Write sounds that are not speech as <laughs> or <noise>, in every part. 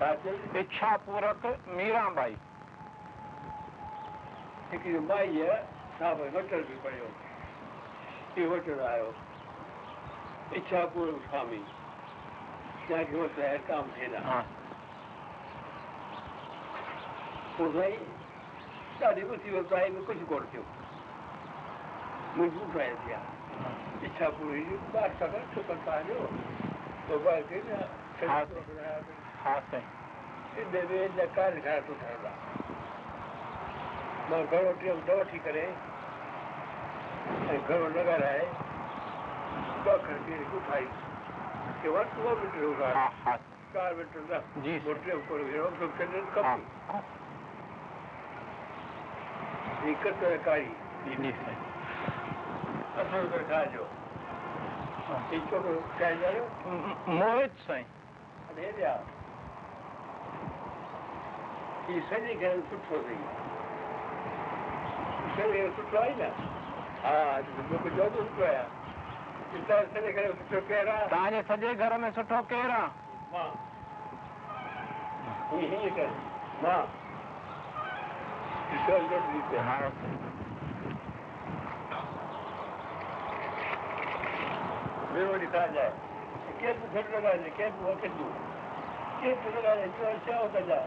ઈચ્છાપૂર્વક મીરાબાઈ દીકરી માઈએ સામે હોટલ બી પડ્યો એ હોટલ આવ્યો ઈચ્છાપૂર્વક સ્વામી ત્યાંથી હોટલ કામ થયેલા પોસાઈ ॾाढी मुसीबत आई में कुझु कोन थियो मजबूर आया थिया इच्छा पूरी ॿार सां गॾु छुपनि तव्हांजो पोइ ॿार खे न हा हा साईं सिधे में न कार घर थो ठहंदा मां घणो टियों न वठी करे ऐं घणो लॻाराए ॿ खड़के उठाई के वटि उहो मीटर उगाड़ हा हा चार मीटर न जी पोइ टे कोन विहो तो छॾे he said he can put for thee. He said he can put line. हाँ मुंहिंजो जो बि सुठो आहे चिंता सॼे घर में सुठो केरु आहे तव्हांजे सॼे घर में सुठो केरु। आहे माँ हीअं हीअं कर माँ ईश्वर जो जीते हा मेरो लिखा जाए। केरु घटि लॻाए केरु वक़्तु केरु लॻाए जो छा कजाए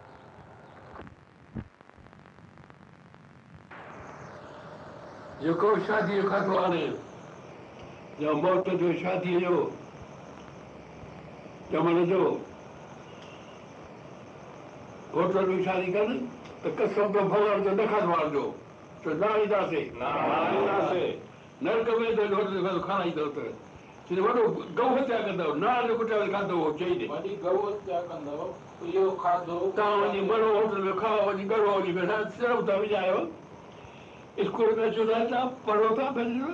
جيڪو شادي جو کاتو آڻي يا موت جو شاديءَ جو چمن جو هوٽل ۾ شادي ڪن ته قسم تو ڀڳوان جو. نه کاڌو آڻجو ڇو نه آڻينداسين نرڪ ۾ ته کارائيندو ته وڏو گئو هتيا ڪندؤ نال جو ڪٽيا کاڌو هو چئي ڏي وڏي گئو هتيا ڪندؤ اهو کاڌو توهان وڃي مرو هوٽل ۾ کائو وڃي گڙو وڃي ويٺا شرم ٿا وجهايو اسڪول ۾ چوندا آهن توهان پڙهو ٿا پنهنجو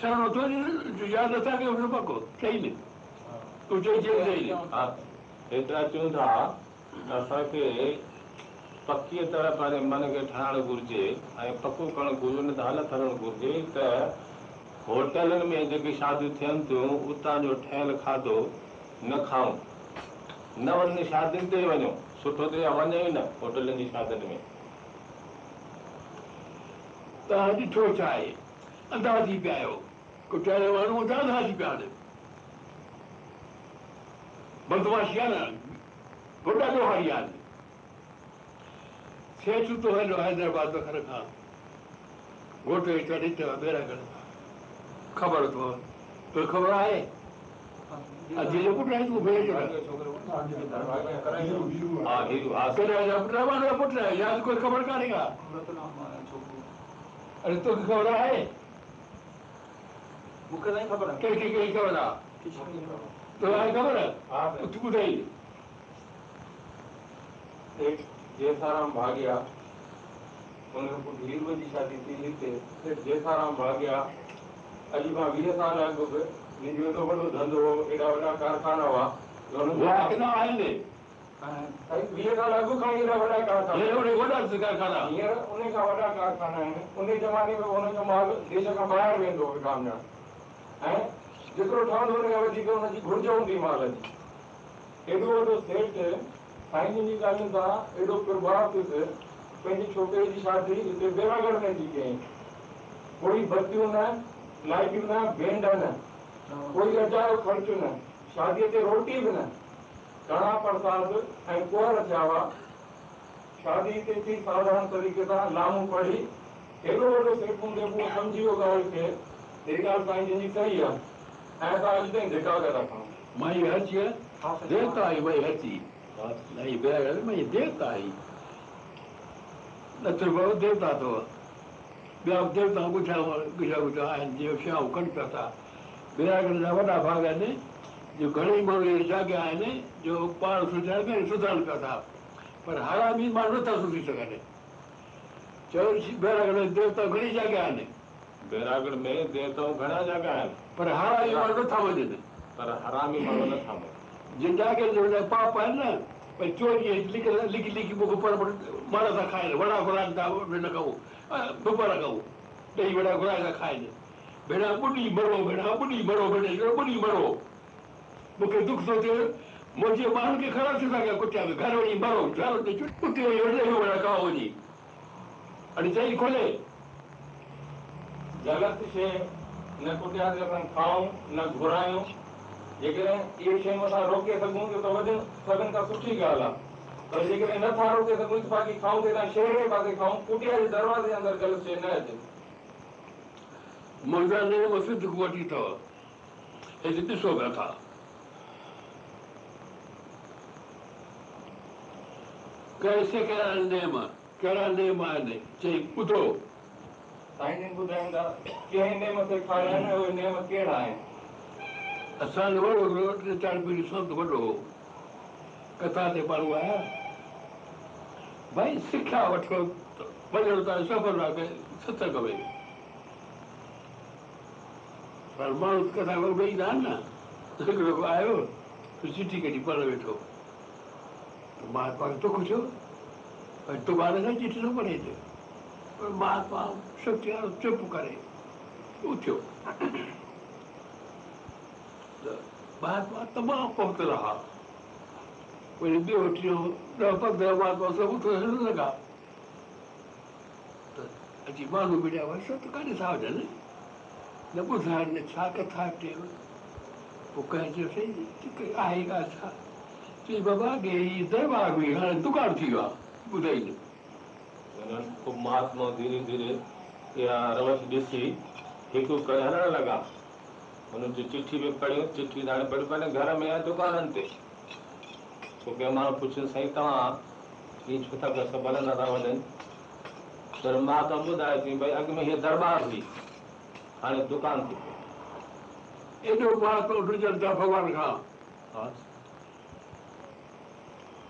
شرڻو ٿو وڃي ياد نٿا ڪيو هن پڪو چئي نه تون چئي چئي چئي ها هيترا چئون ٿا اسان کي پڪيءَ طرح پنهنجي من کي ٺاهڻ گهرجي ۽ پڪو ڪرڻ گهرجي نه ته حالت هلڻ گهرجي ته هوٽلن ۾ جيڪي شاديون ٿين ٿيون اتان جو ٺهيل کاڌو نه کائون نه وڃ شادين تي وڃو سٺو ته وڃو ئي نه هوٽلن جي شادين ۾ توهان ڏٺو ڇا آهي اندازي پيا آهيو ڪٽيا ماڻهو ته اندازي پيا آهن بدمعاشي آهي نه وڏا ڏوهاري آهن سيٺ ٿو هليو حيدرآباد کر کان گهوٽ کي چڙهي اٿو بيراڳڙهه خبر اٿو توکي خبر آهي آهي پٽ آهي ياد ڪوئي خبر ڪانهي ڪا اري توکي خبر آهي مون کي نه خبر ڪنهن کي ڪهڙي خبر آهي توکي آهي خبر ها تون ٻڌائي ايڪ جيسارام ڀاڳيا ان کي پوءِ هيرئ جي شادي ٿي هتي سيٺ جيسارام ڀاڳيا اڄ کان ويهه سال اڳ به منهنجو ايڏو وڏو ڌنڌو هو ايڏا وڏا ڪارخانا هئا آهن ويهه سال اڳ کان ئي ايڏا وڏا ڪارخانا هي هوڏي وڏا ڪارخانا. هينئر ان کان وڏا ڪارخانا آهن ان زماني ۾ ان جو مال ديش کان ٻاهر ويندو وڪامجڻ ۽ جيترو ٺهندو ان کان وڌيڪ هن جي گهرج هوندي مال جي. ايڏو وڏو سيٺ سائين جي ڳالهين سان ايڏو پرڀاوت پنهنجي ڇوڪري جي شادي هتي بيراڳڙهه ۾ ٿي ڪيئين ڪوئي بتيون نه لائيٽيون نه بينڊ نه ڪوئي اجايو خرچ نه شاديءَ تي روٽي به نه ڪڙا پرساد ۽ ڪنور ٿيا هئا شادي هتي ٿي ساڌارڻ طريقي سان لامو پڙهي هيڏو وڏو هوندي به اهو سمجهي ويو ڳالهه کي هيءَ ڳالهه سائين جن جي صحيح آهي ۽ اسان اڄ تائين ڌڪا ٿا. کائون مان اها آهي ديوتا آئي ڀئي بيراڳڙهه ۾ ديوتا آئي نه ته بابا ديوتا اٿو ٻيا به ديوتا گڇا گڇا گڇا آهن جيئن شيون ڪن پيا ٿا بيراڳڙهه جا وڏا ڀاڳ آهن جو گهڻيئي ماڻهو اهڙا جاڳيا آهن جو پاڻ سڌارڻ پيا سڌارڻ پيا ٿا. پر هرامي ماڻهو نٿا سڌي سگهن. بيراڳڙهه ۾ ديوتا گهڻي جاڳيا آهن. بيراڳڙهه ۾ ديوتائون گهڻا جڳهه آهن. پر هرامي ماڻهو نٿا وڃن پر هرامي ماڻهو نٿا مڃن. جن جاڳي جو پاپ آهن نه ڀئي چوري لکي لکي مون کي پر مار ٿا کائين وڙا گهرائن ٿا نه ڪيون بپر ڪيون ڏهي وڙا گهرائي ٿا کائين. ڀيڻا ٻڏي مرو ڀيڻا ٻڏي مرو ڀيڻ ٻڏي مرو مون کي دک ٿو ٿئي منهنجي ٻارن کي خراب ٿي ڪيا ڪٽيا ۾ گهر وڃي مرو وڃي هاڻي چئي کولي. غلط شيءِ نه ڪٽيا اسان کائون نه گهرايون جيڪڏهن اهي شيون اسان روڪي سگهون ته وڌ سڀني کان سٺي ڳالهه آهي. پر جيڪڏهن نٿا روڪي سگهون ته باقي کائون ته توهان شهر جي پاسي کائون ڪٽيا جي دروازي اندر غلط شيءِ نه اچي. منهنجا سڌ وٺي اٿو. هتي ڏسو پيا ٿا ڪيسي ڪهڙا نيم ڪهڙا نيم آهن چئي ٻڌو سائين جن ٻڌائيندا ڪنهن نيم تي آهن اهي نيم ڪهڙا آهن اسان جو وڏو هڪڙو ٽي چار پيڙهي سنت وڏو هو ڪٿا تي ماڻهو آيا ڀائي سکيا وٺو وڃڻو ته سفر آهي ستسنگ ۾ پر ماڻهو ڪٿا ويهي آهن نه ته هڪڙو آيو ته چٺي ڪڍي پڙهه ويٺو ته مهاتما کي دک ٿيو ڀئي دباري سان چٺي نه ٿو. پر مهاتما چپ ڪري. اٿيو ته مهاتما تمام رها. وري ٻيو ڏهه پندرهن مهاتما سڀ اٿو ته ماڻهو نه؟ ٻڌائين ڇا ڪٿا ڪيو پوءِ ڪنهن چيوسين ڪه آهي ڳالهه ڇا چئي بابا ڪي هيءَ درٻار هئي هاڻي دڪان ٿي. ويو آهي ٻڌائي نه انهن پوءِ مهاتما ڌيري ڌيري اها روس ڏسي هڪ ڪهڻ لڳا هن جي چٺي به پڙهيو چٺي هاڻي پڙهي پڙهي گهر ۾ آهي دڪانن تي پوءِ ڪنهن ماڻهو پڇيو سائين توهان هيئن ڇو ٿا ڪيو سڀ هلندا ٿا وڃن پر مهاتما ٻڌائي ٿي ڀئي اڳ ۾ هيءَ درٻار هئي هاڻي دڪان ٿي ايڏو ڀڳوان کان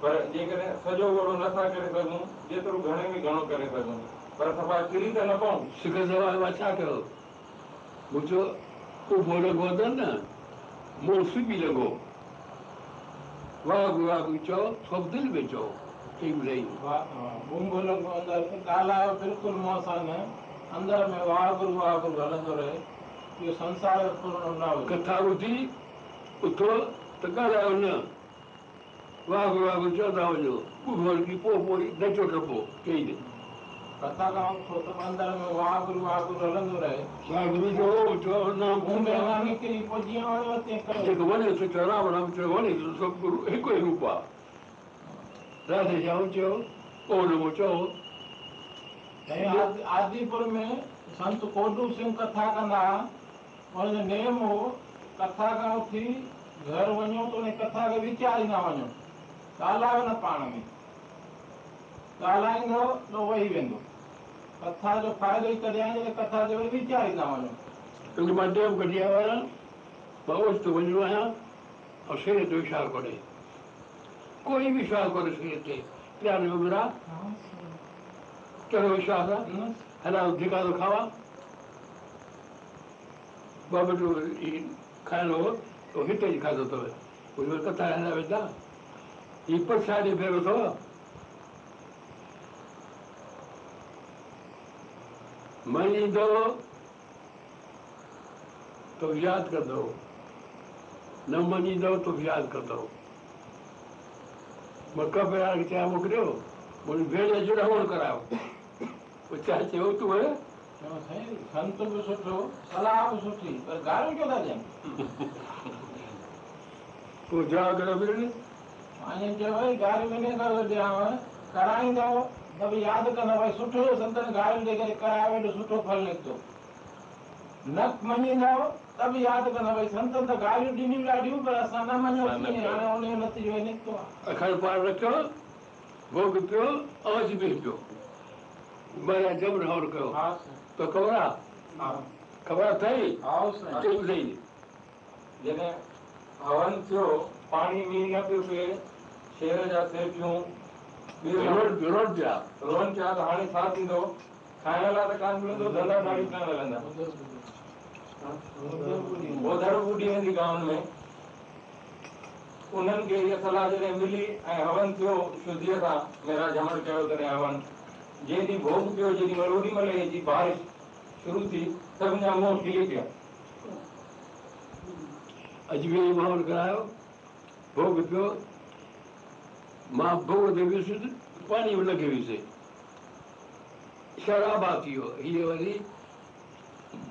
پر جيڪڏهن سڄو اوڙو نٿا ڪري سگهون جيترو گهڻي ۾ گهڻو ڪري سگهون. پر صفا ڪري ته نه پئون. سک سواءِ مان ڇا ڪيو؟ منهنجو اڀو لڳو ته نه؟ مون سبي لڳو واهه واهه چئو سڀ دل ۾ چئو ڳالهايو بلڪل سان نه. اندر ۾ واهگر واهگر هلندو رهي. اهو سنسار جو پورڻ نه هجي. ڪٿا ٻڌي اٿو ته ڳالهايو نه واهه واهه چوندا وڃو اڀو ڪه پوءِ پوءِ نچو ٽپو چئي نه ڪٿا ڪيون ڇو ته اندر ۾ واهگر واهگر هلندو رهي واهگر جو چئو نام منهنجي اڃا نڪري پوءِ جيئن وڻيو تيئن ڪيو جيڪو وڃي ٿو چئو رام رام چئو وڃي ٿو سڀ گرو هڪ ئي روپ آهي راڌي شيام چئو او نمو چئو ۽ آدي- آديپور ۾ سنت ڪوڊو سنگهه ڪٿا ڪندا هن جو نيم هو ڪٿا کان اٿي گهر وڃو ته ان ڪٿا کي وچاريندا وڃو ڳالهايو نه پاڻ ۾ ڳالهائيندو ته وهي ويندو ڪٿا جو فائدو ئي تڏهن آهي ڪٿا جو وري ويچاريندا وڃو ڪيونڪه مان ڊيم ڪڍي آيو آهيان مان اوچتو وڃڻو آهيان ۽ سر تي وشواس ڪونهي ڪوئي وشواس ڪونهي سر تي پيار ۾ ملا ڪهڙو وشواس آهي هلا جيڪا ٿو کاوان ٻه منٽ کائڻو هو هتي ئي کاڌو اٿو ڪٿا هلائي ويندا ಇಪ್ಪತ್ತು मई दो तो याद कर दो न मनी दो तो याद कर दो मक्का पे आग चाहे मोकरियो बोले भेड़ जुड़ा होल कराओ वो चाहे से हो तू है संत भी सुठो सलाह भी सुठी पर गाल क्यों था जाए तू जा कर भेड़ ماني چيو ڀئي گاريون ان ڪري ڏيانو ڪرائيندو ته به ياد ڪندؤ ڀئي سٺو سنتن گاريون ڏيئي ڪري ڪرايو ايڏو سٺو ڦل نڪتو نه مڃيندو ته به ياد ڪندؤ ڀئي سنتن ته گاريون ڏنيون ڏاڍيون پر اسان نه ڪيئن؟ هاڻي ان جو نتيجو نڪتو آهي اکر پار رکيو ڀوڳ پيو اوج به پيو معنيٰ جبر هوڻ ڪيو تو خبر آهي خبر اٿئي جڏهن هون ٿيو پاڻي مينهن نه پيو پئي شير جا سيٺيون روڊ روڊ پيا روهن پيا ته هاڻي ڇا ٿيندو کائڻ لاءِ ته ڪانه ملندو ڌنڌا ڏاڙهي ڪانه هلندا اوڌر ٻڏي ويندي گانون ۾ انهن کي اها صلاح جڏهن ملي ۽ هون ٿيو شڌيءَ سان ميرا جمڻ ڪيو تڏهن هون جنهن ڏينهن ڀوڳ پيو جيڏي مهل اوڏي مهل جي بارش شروع ٿي سڀني جا منهن کلي پيا اجمير ماحول ڪرايو ڀوڳ پيو مان ڀوڳ تي ويس پاڻي ۾ لڳي ويس شرابا ٿي ويو هيءَ وري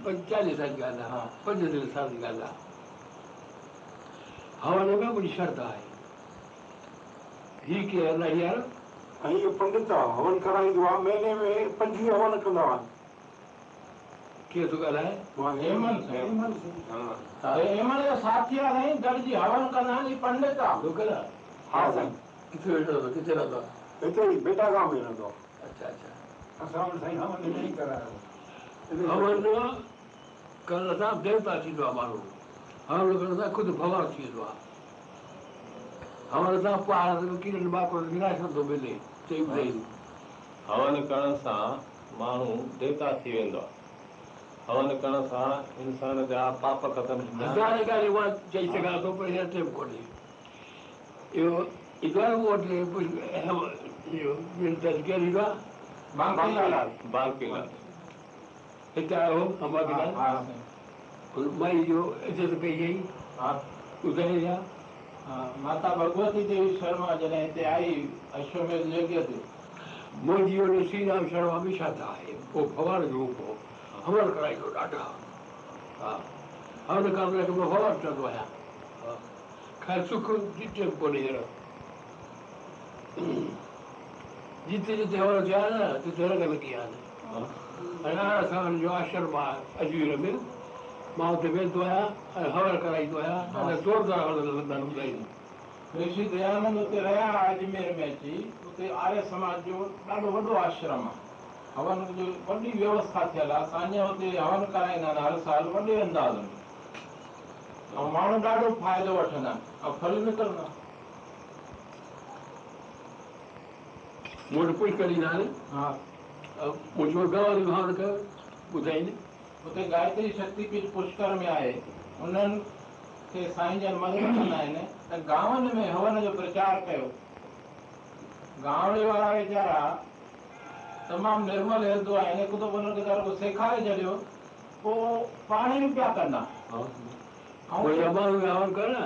پنجچاليهه سال جي ڳالهه آهي ها پنجٽيهه سال جي ڳالهه آهي. هون ۾ منهنجي شرط آهي. هيءَ ڪيئن الاهي يار؟ ۽ اهو پنڊت آهي هون ڪرائيندو آهي مهيني ۾ پنجويهه هون ڪندا هئا ڪيئن ٿو ڳالهائي؟ مان هيمنت سائين ها. هيمنت جو ساٿي آهي سائين گڏجي هون ڪندا آهن پنڊت آهي. آهي. ها سائين ڪٿي ويٺو اٿو ڪٿي رهندو آهي هتي ئي بيٽا گانو ۾ رهندو آهي اڇا اڇا اسان سائين هون ئي ڪرايو ڪرڻ سان ديوتا ٿيندو آهي ماڻهو هون ڪرڻ سان خود ڀڳوان ٿي ويندو آهي هون سان پهاڙ ڪرن باڪو وناش ٿو ملي چئي ٻڌائي هون ڪرڻ سان ماڻهو ديوتا ٿي ويندو آهي هون ڪرڻ سان انسان جا پاپ ختم ٿيندا آهن. چئي سگهان ٿو پر هينئر ٽائيم ڪونهي اهو Itulah buat ni pun mintas ke juga. Bangkilan. Bangkilan. Kita हो हमारे पास मैं जो इधर पे गई उधर जा માતા ભગવતી દેવી શર્મા જેને તે આવી અશ્વમેધ યજ્ઞ હતી મોદીઓને શ્રીરામ શર્મા હંમેશા થાય ઓ ફવાર લોકો હમર કરાઈ ગયો ડાટા હા હવે કામ લાગે ફવાર ચડવાયા ખર્ચું કોઈ જીતે કોને જરા جتي جتي هون ٿيا نه تتي رنگ لڳي ويا آهن. ۽ هاڻي اسان جو آشرم آهي اجمير ۾. مان هتي ويندو آهيان ۽ هون ڪرائيندو آهيان زوردار هون لڳندا ٻڌائيندو. رشي ديانند اتي رهيا اجمير ۾ اچي. اتي آريه سماج جو ڏاڍو وڏو آشرم آهي. هون جو وڏي ويوسٿا ٿيل آهي. اسان جي هتي هون ڪرائيندا آهن هر سال وڏي انداز ۾.۽ ماڻهو ڏاڍو فائدو وٺندا آهن. ۽ ڦل نڪرندا مون وٽ منهنجو هون ڪيو ٻڌائيندي اتي گايتري شڪتپيٺ پشڪر ۾ آهي. انهن کي سائين جن مدد ڪندا آهن. ته گانون ۾ هون جو پرچار ڪيو. گانو وارا ويچارا تمام نرمل هلندو آهي هڪ دفعو هن کي در سيکاري ڇڏيو. پوءِ پاڻي به پيا ڪندا. ۽ اماڻهو هون ڪر نه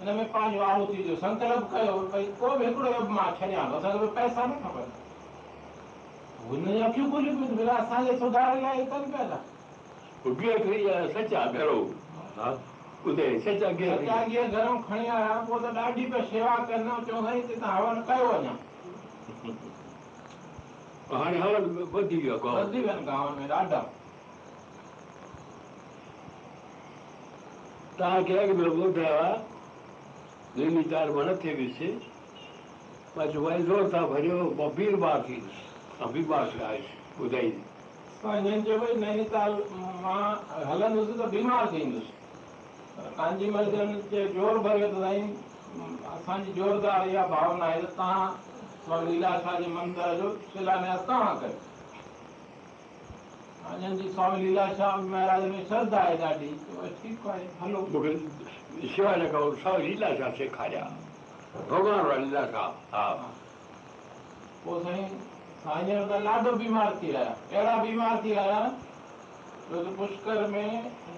هن ۾ پنهنجو آهت جو سنڪلپ ڪيو ڀئي ڪو به هڪڙو ايب مان ڇڏيان ٿو اسان کي ڀئي پئسا نه کپن هن جي اکيون کليون پيون بنا اسان جي سڌار لاءِ ڪن پيا ٿا ٻيو ٿوري سچا ڀيرو ها ٻڌي سچا ڪيئن سچا جيئن گهر ۾ کڻي آيا پوءِ ته ڏاڍي پيا شيوا ڪن چوندا سائين هتي توهان هون ڪيو اڃا هاڻي هون وڌي ويو آهي وڌي ويا آهن گانون ۾ ڏاڍا توهان کي اڳ ۾ ٻڌايو آهي مان نه ٿئي مان بيربار ٿيندس ٻڌائي پنهنجن چيو نينيتال مان هلندس ته بيمار ٿيندس ڪانجي مرجن جي زور ڀريو ته سائين اسان جي زوردار اها ڀاونا آهي ته توهان ليلا شاهه جي مندر جو شلانياس توهان ڪيو پنهنجن جي سوامي ليلا شاهه مهاراج ۾ شرڌا آهي ڏاڍي. چيو ٺيڪ آهي. هلو. مون کي شيوا نه ڪيو سائين ليلا ڇا سيکاريا ڀڳوان وارا ليلا ڇا ها. پوءِ سائين سائين ته ڏاڍو بيمار ٿي آيا اهڙا بيمار ٿي آيا جو ته پشڪر ۾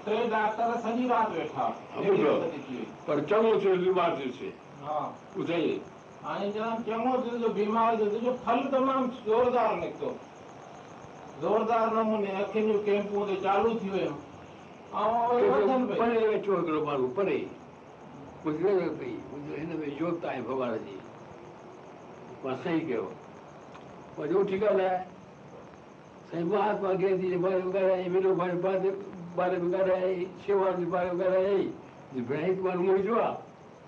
ٽي ڊاڪٽر سڄي رات ويٺا. ايڏي ٻڌو. حالت ٿي وئي. پر چڱو ٿيو بيمار ٿيس ها. ٻڌائي هاڻي چون چڱو ٿيو جو بيمار ٿيو تنهنجو ڦل تمام زوردار نڪتو زوردار نموني اکين جون ڪيمپون تي چالو ٿي ويون ۽ اهي وڌن پئي پري ويٺو هڪڙو ماڻهو پري ٻڌي نه پئي ٻڌو هن ۾ جوت آهي ڀڳوان جي مان صحيح ڪيو مان جو ٺيڪ ڳالهائي سائين مهاتما گانڌي جي باري ۾ ڳالهائي ونو ڀائي باري باري ۾ ڳالهائي شيوا جي باري ۾ ڳالهائي ڀيڻ ماڻهو منهنجو آهي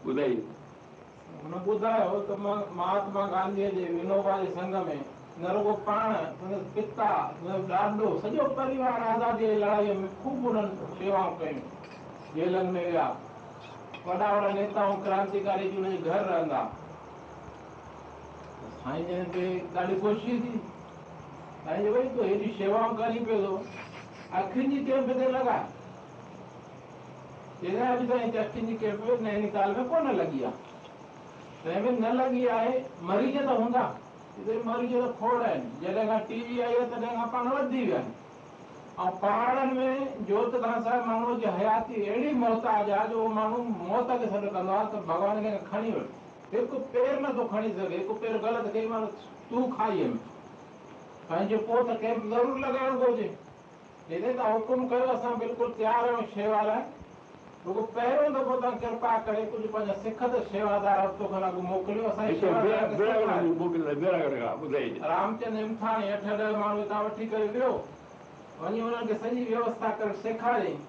ٻڌائي هن ٻڌايو ته مان مهاتما گانڌيءَ جي ونوبا جي سنگ ۾ نه رڳو پاڻ هن جو پتا ڏاڏو سڄو پريوار آزاديءَ جي لڙائيءَ ۾ خوب هنن شيوائون ڪيون جيلن ۾ ويا وڏا وڏا نيتائون ڪرانتڪاري گهر رهندا سائين جن کي ڏاڍي خوشي ٿي سائين جو ڀئي تون هيڏي شيوائون ڪري پيو ٿو اکين جي ڪيمپ تي لڳائي نينيتال ۾ ڪونه لڳي آهي تنهن ۾ نه لڳي آهي مريض ته هوندا त खोड़ आई आहे तॾहिं खां पाण वधी विया आहिनि ऐं पहाड़नि में जोत खां सवाइ माण्हूअ जी हयाती अहिड़ी मोहताज आहे जो माण्हू मौत खे सॾु कंदो आहे त भॻवान खे खणी वठि हिकु पेर नथो खणी सघे हिकु पेर ग़लति कई माण्हू तूं खाईअ में पंहिंजो पोइ त कैंप ज़रूरु लॻाइणो घुरिजे हिते तव्हां हुकुम कयो असां बिल्कुलु तयारु आहियूं शेवा लाइ रुगो पहिरियों दफ़ो तव्हां कृपा करे कुझु पंहिंजा सिख। त शेवादार हफ़्तो खनि अॻु मोकिलियो असांजी रामचंद इम्थाणी अठ ॾह माण्हू हितां वठी करे वियो वञी हुननि खे सॼी व्यवस्था करे सेखारियईं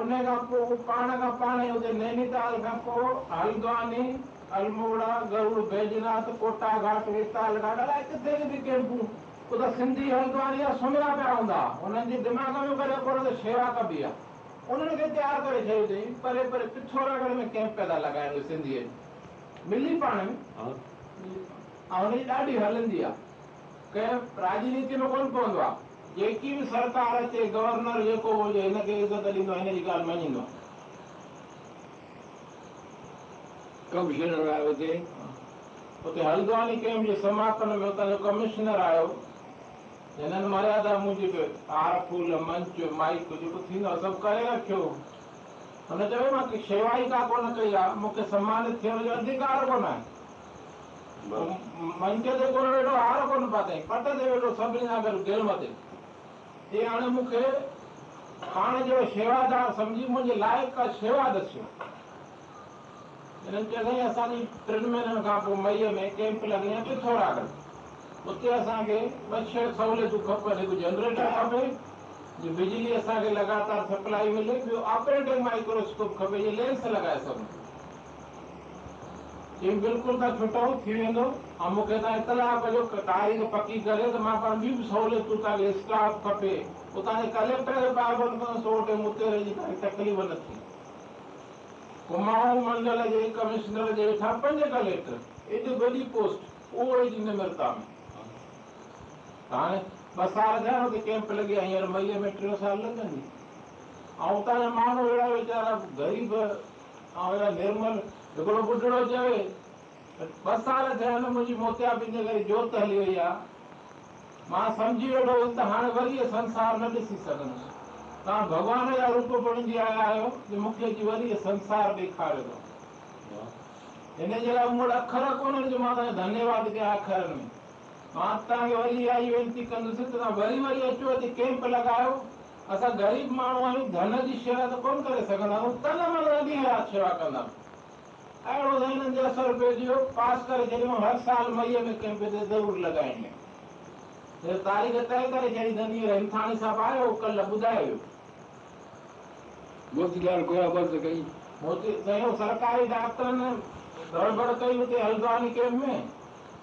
उन खां पोइ हू पाण खां पाण ई हुते नैनीताल खां पोइ हल्द्वानी अल्मोड़ा गरुड़ बैजनाथ कोटा घाट वेताल घाट अलाए किथे किथे कैंपूं उते सिंधी हल्द्वानी जा सुम्हिया पिया हूंदा हुननि जे दिमाग़ में करे शेवा कबी आहे उन्हनि खे तयारु करे छॾियो अथई परे परे पिथोरागढ़ में कैंप पिया था लॻाइनि सिंधीअ जी मिली पाण में हा। ऐं हुनजी ॾाढी हलंदी आहे कंहिं राजनीति में कोन पवंदो आहे जेकी बि सरकार अचे गवर्नर जेको हुजे हिनखे इज़त ॾींदो आहे हिन जी ॻाल्हि मञींदो आहे कमिश्नर आयो हुते उते हल्द्वानी कैंप जे समापन में उतां जो कमिश्नर आयो। هنن مريادا موجب هار ڦول منچ مائيڪ جيڪو ٿيندو آهي سڀ ڪري رکيو هن چيو مان ڪه شيوا ئي ڪا ڪونه ڪئي آهي مون کي سمانت ٿيڻ جو اڌڪار ڪونه آهي منچ تي ڪونه ويٺو هار ڪونه پاتئي پٽ تي ويٺو سڀني سان گڏ گيم تي هي هاڻي مون کي پاڻ جو شيوادار سمجهي منهنجي لائق ڪا شيوا دسيو هنن چيو سائين اسان جي ٽن مهينن کان پوءِ مئيءَ ۾ ڪيمپ لڳي آهي پٿوراگڙهه उते असांखे ॿ छह सहूलियतूं खपनि, हिकु जनरेटर खपे, जो बिजली असांखे लॻातार सप्लाई मिले, ॿियो ऑपरेटिंग माइक्रोस्कोप खपे, जे लेंस लॻाए सघूं। चई बिल्कुलु तव्हां छुटो थी वेंदो, ऐं मूंखे तव्हां इतलाह कजो तारीख़ पकी करे, त माँ पाण ॿियूं बि सहूलियतूं तव्हांखे स्टाफ खपे। पोइ तव्हांजे कलेक्टर खे पाबंद कंदो सौ टे मुते जी तव्हांखे तकलीफ़ न थी। कुमाऊं मंडल जे कमिश्नर जे हेठां पंज कलेक्टर एॾी वॾी पोस्ट उहो एॾी निमिरता में। هاڻي ٻه سال ٿيا هتي ڪيمپ لڳي آهي هينئر مئيءَ ۾ ٽيون سال لڳندي ۽ اتان جا ماڻهو اهڙا ويچارا غريب ۽ اهڙا نرمل هڪڙو ٻڍڙو چوي ٻه سال ٿيا آهن منهنجي موتيابند جي ڪري جوت هلي وئي آهي مان سمجهي ويٺو هيس ته هاڻي وري اهو سنسار نه ڏسي سگهندس توهان ڀڳوان جا روپ بڻجي آيا آهيو جو مون کي اچي وري اهو سنسار ڏيکاريو اٿو هن جي لاءِ مون وٽ اکر ڪونه آهن جو مان توهان جو ڌنيواد ڪيان اکرن ۾ مان توهان کي وري اها ئي وينتي ڪندس ته توهان وري وري اچو هتي ڪيمپ لڳايو اسان غريب ماڻهو آهيون ڌن جي شيوا ته ڪونه ڪري سگهندا آهيون تن من ڏينهن رات شيوا ڪندا اهڙو ته هنن جي اثر پئجي ويو پاس ڪري ڇڏيو هر سال مئيءَ ۾ ڪيمپ تي ضرور لڳائيندا آهيون تاريخ طئي ڪري ڇڏي اٿن اهو همٿاڻي صاحب آيو ڪلهه ٻڌايو ويو موتيلال ڪويا بند ڪئي مودي چيون سرڪاري ڊاڪٽرن گڙٻڙ ڪئي هتي هلدواني ڪيمپ ۾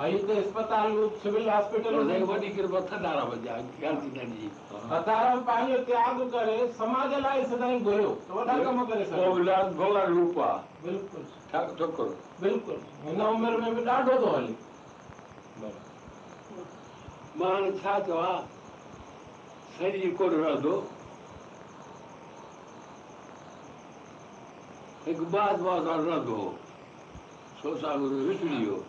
ڀئي هتي اسپتال سول هاسپيٽل هن کي وڏي ڪرپا ٿڌارا وڄا ڳالهه ٿي ننڍي هٿارم پنهنجو تياڳ ڪري سماج لاءِ سدائين گهريو ته وڏا ڪم ڪري سگهو موتيلال ڀڳوان روپ آهي بلڪل ڇا ڇوڪرو بلڪل هن عمر ۾ به ڏاڍو ٿو هلي مان هاڻي ڇا چوان شرير ڪونه رهندو هڪ مهاتما سان رهندو هو سو سال وسري ويو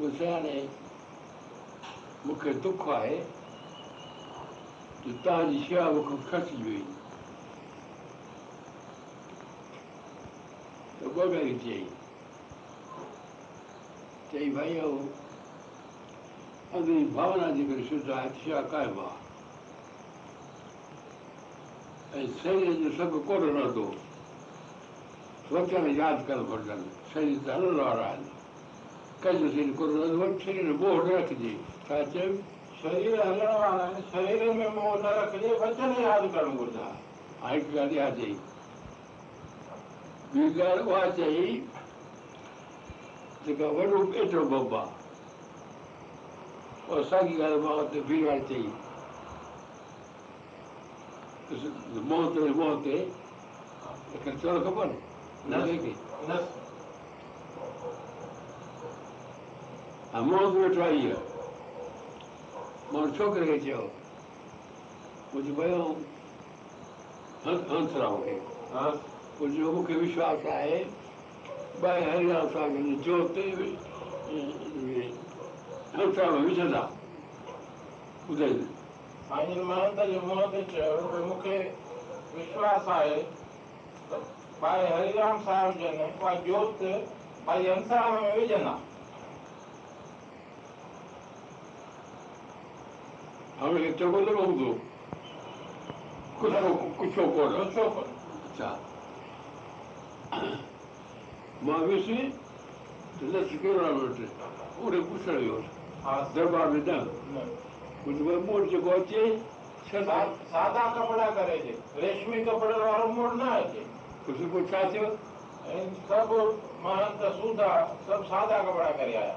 ويچار مون کي دک آهي توهان جي چئي ڀائي ڀاونا جي سڀ ياد ڪرڻ گهرجن ڪنهن جو رکجي ڇا چيو شرير هلڻ وارا آهن شرير ۾ موهه نه رکجي وچن ياد ڪرڻ گهرجي ها هڪ ڳالهه اها چئي ٻي ڳالهه اها چئي جيڪا وڏو ايترو بم آهي اها ساڳي ڳالهه مان هتي بيروار چئي موهه تي موهه تي چوڻ نه موهه ويٺو آهي هيءَ مان ڇوڪري کي چيو منهنجو ڀيو هنسرام کي ها منهنجو مون کي وشواس آهي ڀائي هررام صاحب جي جوت هنسرام وجهندا ٻڌائي سائين مهنت جي منهن تي چيو ڀئي مون کي وشواس آهي ته ڀائي هررام صاحب جن اها جوت ڀائي هنسارام ۾ وجهندا ಆಮೇಲೆ ತಗೊಳ್ಳಬಹುದು ಕುಚ್ಚೋ ಕುಚ್ಚೋ ಕೋಡ अच्छा मावेशी लसीकरण म्हणते पुढे कुसळीवर दरबार विधान म्हणजे मोडचे गोचे साधा कपडा करायचे रेशमी कपडा वाळून मोडणाचे कुछ पूछाचे सब महंत सुधा सब सादा कपड़ा कर आया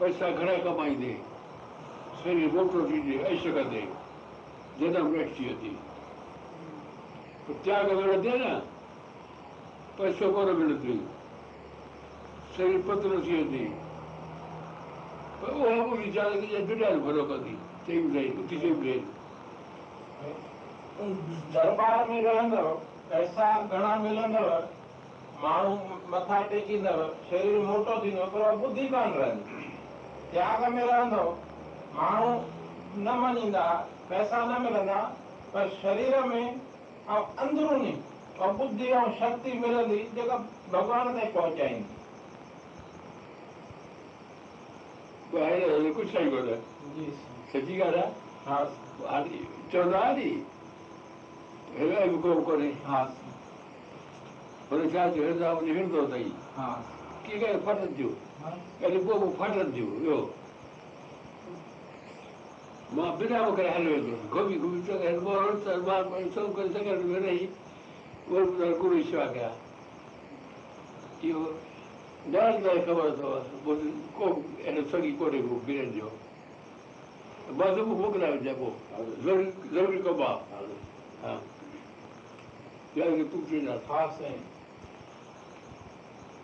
پئسا گهڻا ڪمائيندي شرير موٽو ٿيندي ايش ڪندي جنم نشٽ ٿي پوءِ تياڳ ۾ رهندي نه پئسو ڪونه ملندي شرير پتلو ٿي ويندي پر اها به ويچاري کي دنيا جو ڀلو ڪندي چئي ٻڌائي اٿي چئي ٻڌائي درٻار ۾ رهندو پئسا گهڻا ملندو ماڻهو مٿان ٽيڪيندو شرير موٽو ٿيندو پر بڌ ڪانه رهندي त्याग में रहंदव माण्हू न मञींदा पैसा न मिलंदा पर शरीर में ऐं अंदरूनी ऐं बुद्धि ऐं शक्ति मिलंदी जेका भॻवान ताईं पहुचाईंदी कुझु न कोन्हे सची ॻाल्हि आहे हा हाली चवंदा नी हिन को कोन्हे हा हुन छा थियो हिन मुंहिंजो हिड़ंदो अथई हा कीअं करे फटनि پوءِ پوءِ فٽن ٿيون ٻيو مان بنا مون کي هلي ويندس گهمي گهمي سگهي مان سڀ ڪري سگهان ۾ رهي اهي به گرو شيوا ڪيا اهو ڏاڍي توهان کي خبر اٿو پوءِ ڪو اهڙو سڳي ڪونهي ڪو بيرن جو بس مون کي موڪليا وڃان پوءِ ضروري ضروري ڪم آهي ها ٻيا تون چوندا ها سائين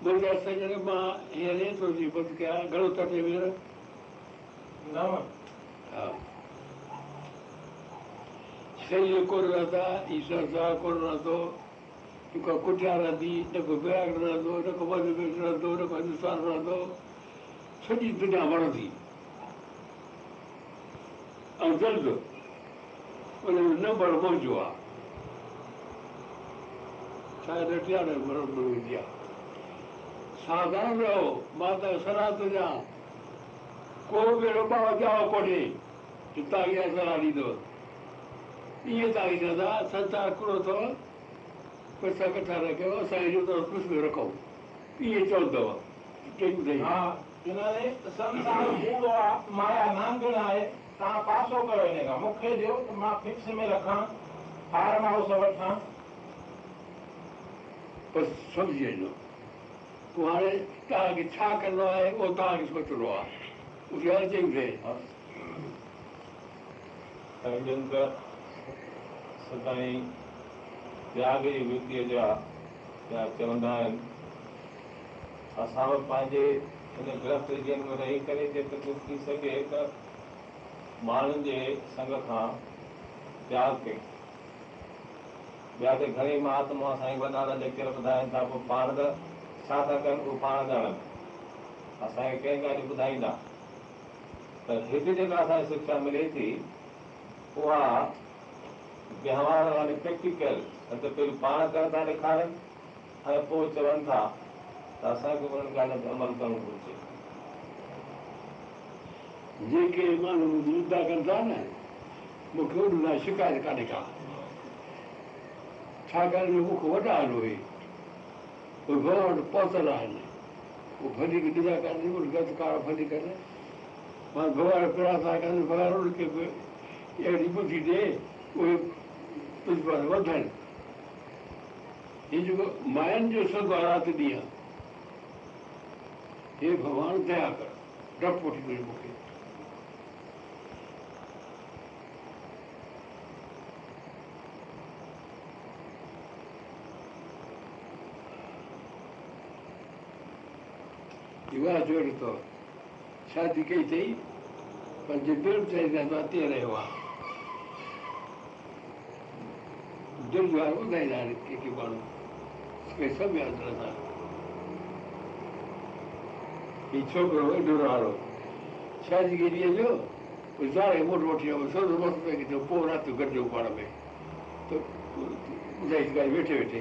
منهنجا سڄڻ مان هينئر ايترو ٿي بند ڪيا گهڻو تٽي وير نو ها شرير ڪونه رهندا ايشور سان ڪونه رهندو نه ڪو ڪٽيا رهندي نه ڪو وراگ رهندو نه ڪو مڌيه پرديش رهندو نه ڪو هندستان رهندو سڄي دنيا وڻندي ۽ جلد ان ۾ نمبر موجون آهي ڇا رٽيا نه برابر ويندي آهي ساوڌان رهو مان ته صلاح ٿو ڏيان ڪو به ٻار ڄائو ڪونهي توهان کي صلاح ڏيندو ائين توهان کي چوندا سنسار ڪڙو اٿو پئسا اڪٺا نه ڪيو اسان کي جو اٿو ڪجهه ۾ رکو ائين چوندؤ مايا نانگڻ آهي توهان پاسو ڪيو هن کان مون کي ڏيو ته مان فڪس ۾ رکان فارم هائوس وٺان بس سمجهي وڃو هاڻي توهان کي ڇا ڪرڻو آهي اهو توهان کي سوچڻو آهي چئي ٿئي تياڳ جي ورتيءَ جا يا چوندا آهن اسان به پنهنجي هن گرست جيون ۾ رهي ڪري جيترو ڪجهه ٿي سگهي ته ماڻهن جي سنگ کان تياڳ ڪئي ٻيا ته گهڻيئي مهاتما سائين وڏا ليڪچر ٻڌائين ٿا پوءِ پاڻ ته ڇا ٿا ڪن اهو پاڻ ڄاڻن اسان کي ڪنهن ڳالهه ٻڌائيندا. ته هتي جيڪا اسان کي شڪشا ملي ٿي اها ويوهار واري پريڪٽيڪل ته پهرين پاڻ ڪري ٿا ڏيکارن ۽ پوءِ چون ٿا ته اسان کي انهن ڳالهين تي عمل ڪرڻ گهرجي. جيڪي ماڻهو مدعا ڪن ٿا نه مون کي شڪايت ڪانهي ڪا. ڇاڪاڻ مون کي وڏا آهن اهي وٽ پهتل آهن اهي ڀلي ڏنا ڪانهي ان گت ڪارو ڀلي ڪري. مان ڀڳوان پرارٿنا ڪندم ڀڳوان ان کي به اهڙي ٻڌي ڏي اهي تنهنجي پاسي وڌن. هيءُ جيڪو ماين جو آهي رات ڏينهن هي ڀڳوان ديا ڪر ڊپ وٺي ڪري مون کي iwaazorto shati kaitay panjibirbtaidahbatielewa durjuar udaidar kikibanu spesa biadrata i chokro duraro shati kiriye jo uzare mo rotiya so robo ke to pora tu garjo para me to जाइस गए बैठे बैठे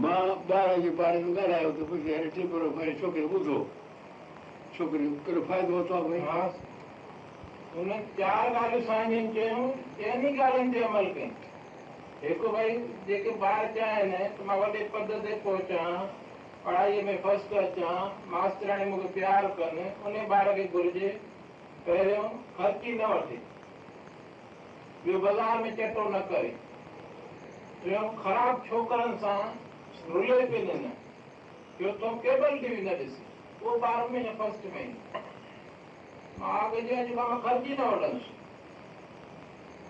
مان ٻار جي باري ۾ ڳالهايو ته پڇي اري ٽپرو ڀئي ڇوڪري ٻڌو ڇوڪري ڪهڙو فائدو ورتو آهي ڀئي هن چار ڳالهيون سائين چيون چئني ڳالهين تي عمل ڪيون هڪ ڀئي جيڪي ٻار چاهين ته مان وڏي پد تي پهچان پڙهائيءَ ۾ فرسٽ اچان ماستراڻي مون کي پيار ڪن ان ٻار کي گهرجي پهريون خرچي نه وٺي ٻيو بازار ۾ چٽو نه ڪري ٽيون خراب ڇوڪرن سان رلي پئي نه ٻيو تو ڪيبل ٽي وي نه ڏسي اهو ٻار ۾ يا فرسٽ ۾ ايندو مان اڳي جي اڄ کان مان خرچي نه وٺندس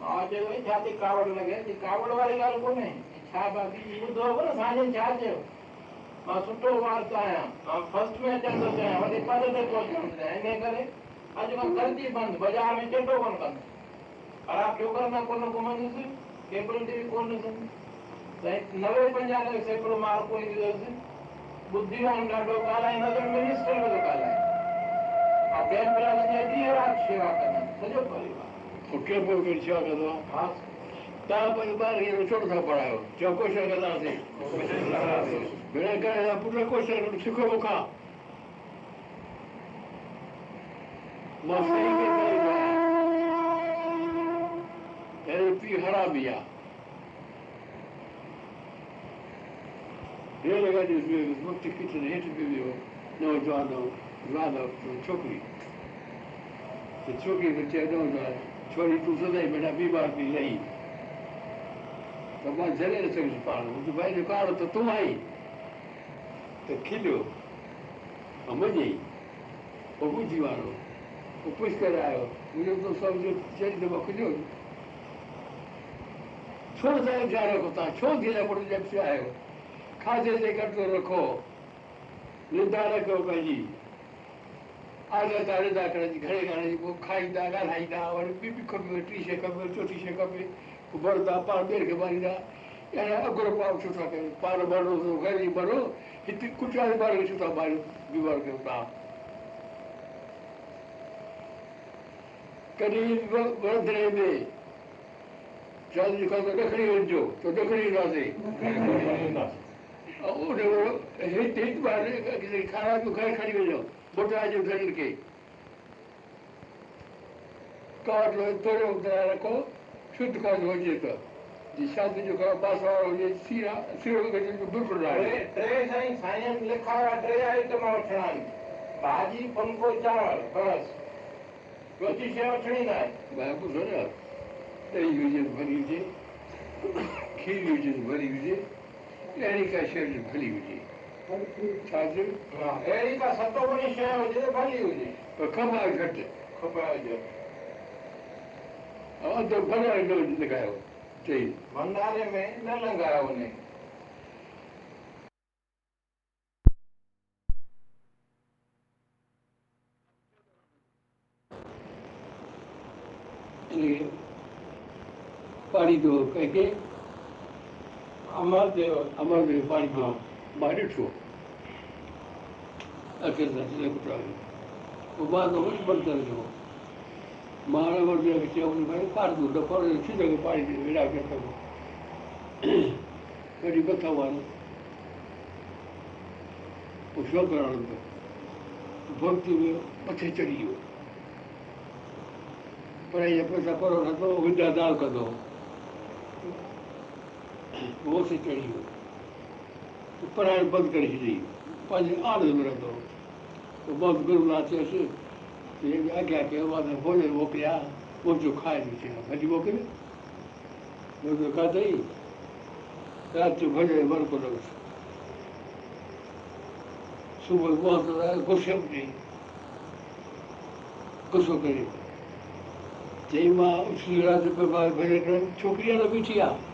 مان چيو ڀئي ڇا ٿي ڪاوڙ لڳي ٿي ڪاوڙ واري ڳالهه ڪونهي ڇا باقي ٻڌو نه سائين ڇا چيو مان سٺو وارتو آهيان مان فرسٽ ۾ اچڻ ٿو چاهيان وري پد تي ٿو چاهيان ان ڪري اڄ کان ڪرجي بند بازار ۾ چٽو ڪونه ڪندس ۾ ڪونه گهمندس ڪيبل تي به ڪونه ڏسندس ته نوي پنجانوي سيڪڙو مارڪ ڪوئي ڏيوس بڌمان ڏاڍو ڳالهائيندا ته منسٽر به ٿو ڳالهائي ۽ ٻين بره جي ڏينهن رات شيوا ڪندا سڄو پريوار مون کي پوءِ ڪهڙي شيوا ڪندو آهي ها توهان پنهنجي ٻار کي ڇو نٿا پڙهايو چئو ڪوشش ڪنداسين ڀيڻ ڪري پٽ ڪوشش سکو مون کان مان صحيح ڪندو آهيان اهڙو پيءُ هرامي آهي ॾेढ गाॾी मुफ़्त किचन हेठि बि वियो नौजवान जवान छोकिरी त छोकिरी चयो नौजवान छोरी तूं सदाई बेटा बीमार थी रही त माँ झले न सघियुसि पाण मुंहिंजो भाई जो कारो त तूं आई त खिलियो ऐं मञई पोइ ॿुधी वारो पोइ पुछ करे आयो मुंहिंजो त सम्झो चई दफ़ा खुलियो छो नथा वीचार रखो तव्हां छो धीरे पुट जे पिछे आहियो کاڌي تي ڪٽو رکو. نندا نه ڪيو پنهنجي. عادت آهي نندا ڪرڻ جي گهڻي گهڻي جي پوءِ کائيندا ڳالهائيندا وري ٻي به کپي ٽي شيءِ کپي چوٿي شيءِ کپي پوءِ ڀرندا پاڻ ٻين کي ماريندا. اهڙا اگهرو پاو ٿا ڪيو. پاڻ ڀرو گهر ئي ڀرو هتي ڪجهه واري ٻار کي ٿا ماريو بيمار ڪيو توهان ڪڏهن ورندڙي ۾؟ چوندي کان ڏکڻي وڃجو ته ڏکڻي اينداسين هتي کانا جو گهر کڻي وڃو بٽا جي گهرن کي ڪارٽ ٿورو ٻڌائي رکو شڌ ڪارٽ هجي ته جي شادي جو ڪرو باس وارو هجي سيرا سيرو بلڪل نه ٽي آهي ٽي سائين سائين لکايا ٽي آئٽم وٺڻا آهن ڀاڄي ڦلڪو چانور بس چوٿي شيءِ وٺڻي نه آهي ڀائي ٻڌو نه ڏهي هجي ڀلي هجي کير هجي ڀلي هجي اهڙي ڪا شيءِ هجي ڀلي هجي ڇا اهڙي ڪا ستوگڻي شيءِ هجي ڀلي هجي پر کپائي گهٽ ۽ اڌ ڀلا نه لڳايو چئي ڀنڊاري ۾ نه لنگهايو وڃي ان کي پاڻي ڏيو ڪنهن کي امر ديو امر ۾ پاڻي ڏٺو ته کي ۾ نٿو وديا دان ڪندو اهو سي چڙهي ويو پڙهائڻ بند ڪري ڇڏي پنهنجي آنند ۾ رهندو پوءِ بند گرناٿ چيوس هي اڳيان ڪيو مان ته ڀوڄن موڪليا منهنجو کائي ٿي چيو ڀڄي موڪليو منهنجو کاڌئي رات جو ڀڄن من ڪونه لڳس صبح موهن غصي ۾ ڏيئي غصو ڪري چئي مان اٿي رات مان ڇوڪري هاڻي بيٺي آهي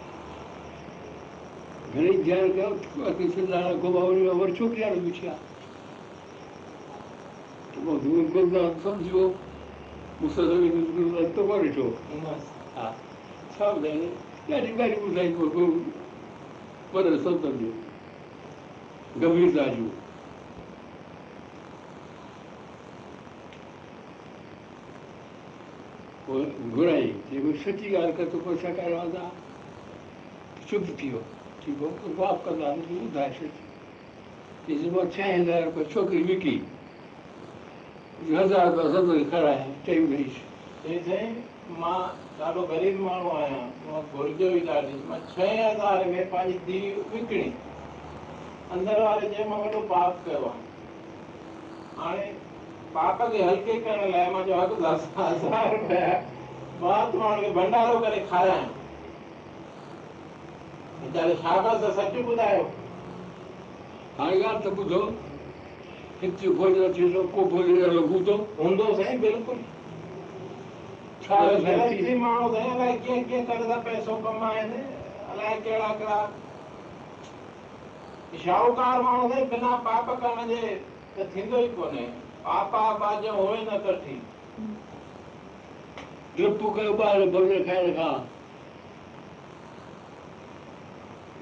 گهڻي ڌيان ڪيو وري ڇوڪري ته پوءِ مون سان ڏٺو ها ڇا ٻڌائيندي ڏاڍي ڳالهيون سنتن جون گنڀيرتا جون پوءِ گهرائي سچي ڳالهه ڪر ته پوءِ ڇا ڪريو آهي چپ ٿي ويو آهي واپ ڪنداسين ٻڌائي ڇڏ چئيس مان ڇهه هزار ڇوڪري وڪي هزار چئي چئي سائين مان ڏاڍو غريب ماڻهو آهيان مان گهرجو مان ڇهه هزار ۾ پنهنجي ڌيءُ وڪڻي اندر واري چيو مان وڏو پاپ ڪيو آهي هاڻي پاپ کي هلڪي ڪرڻ لاءِ مان چيو هزار رپيا ماڻهو کي ڀنڊارو ڪري کارايان ويچاري شاباش ته سچ ٻڌايو هاڻي ڳالهه ته ٻڌو هتي ڀوڄن ٿي ويندو ڪو ڀوڄن اهڙو هوندو هوندو سائين بلڪل ڇا ماڻهو سائين الائي ڪيئن ڪيئن ڪري ٿا پئسو ڪمائين الائي ڪهڙا ڪهڙا شاهوڪار ماڻهو سائين بنا پاپ ڪرڻ جي ته ٿيندو ئي ڪونهي پاپا باجو هوئي نه ڪٺي ڊپ ڪيو ٻار ڀڳي کائڻ کان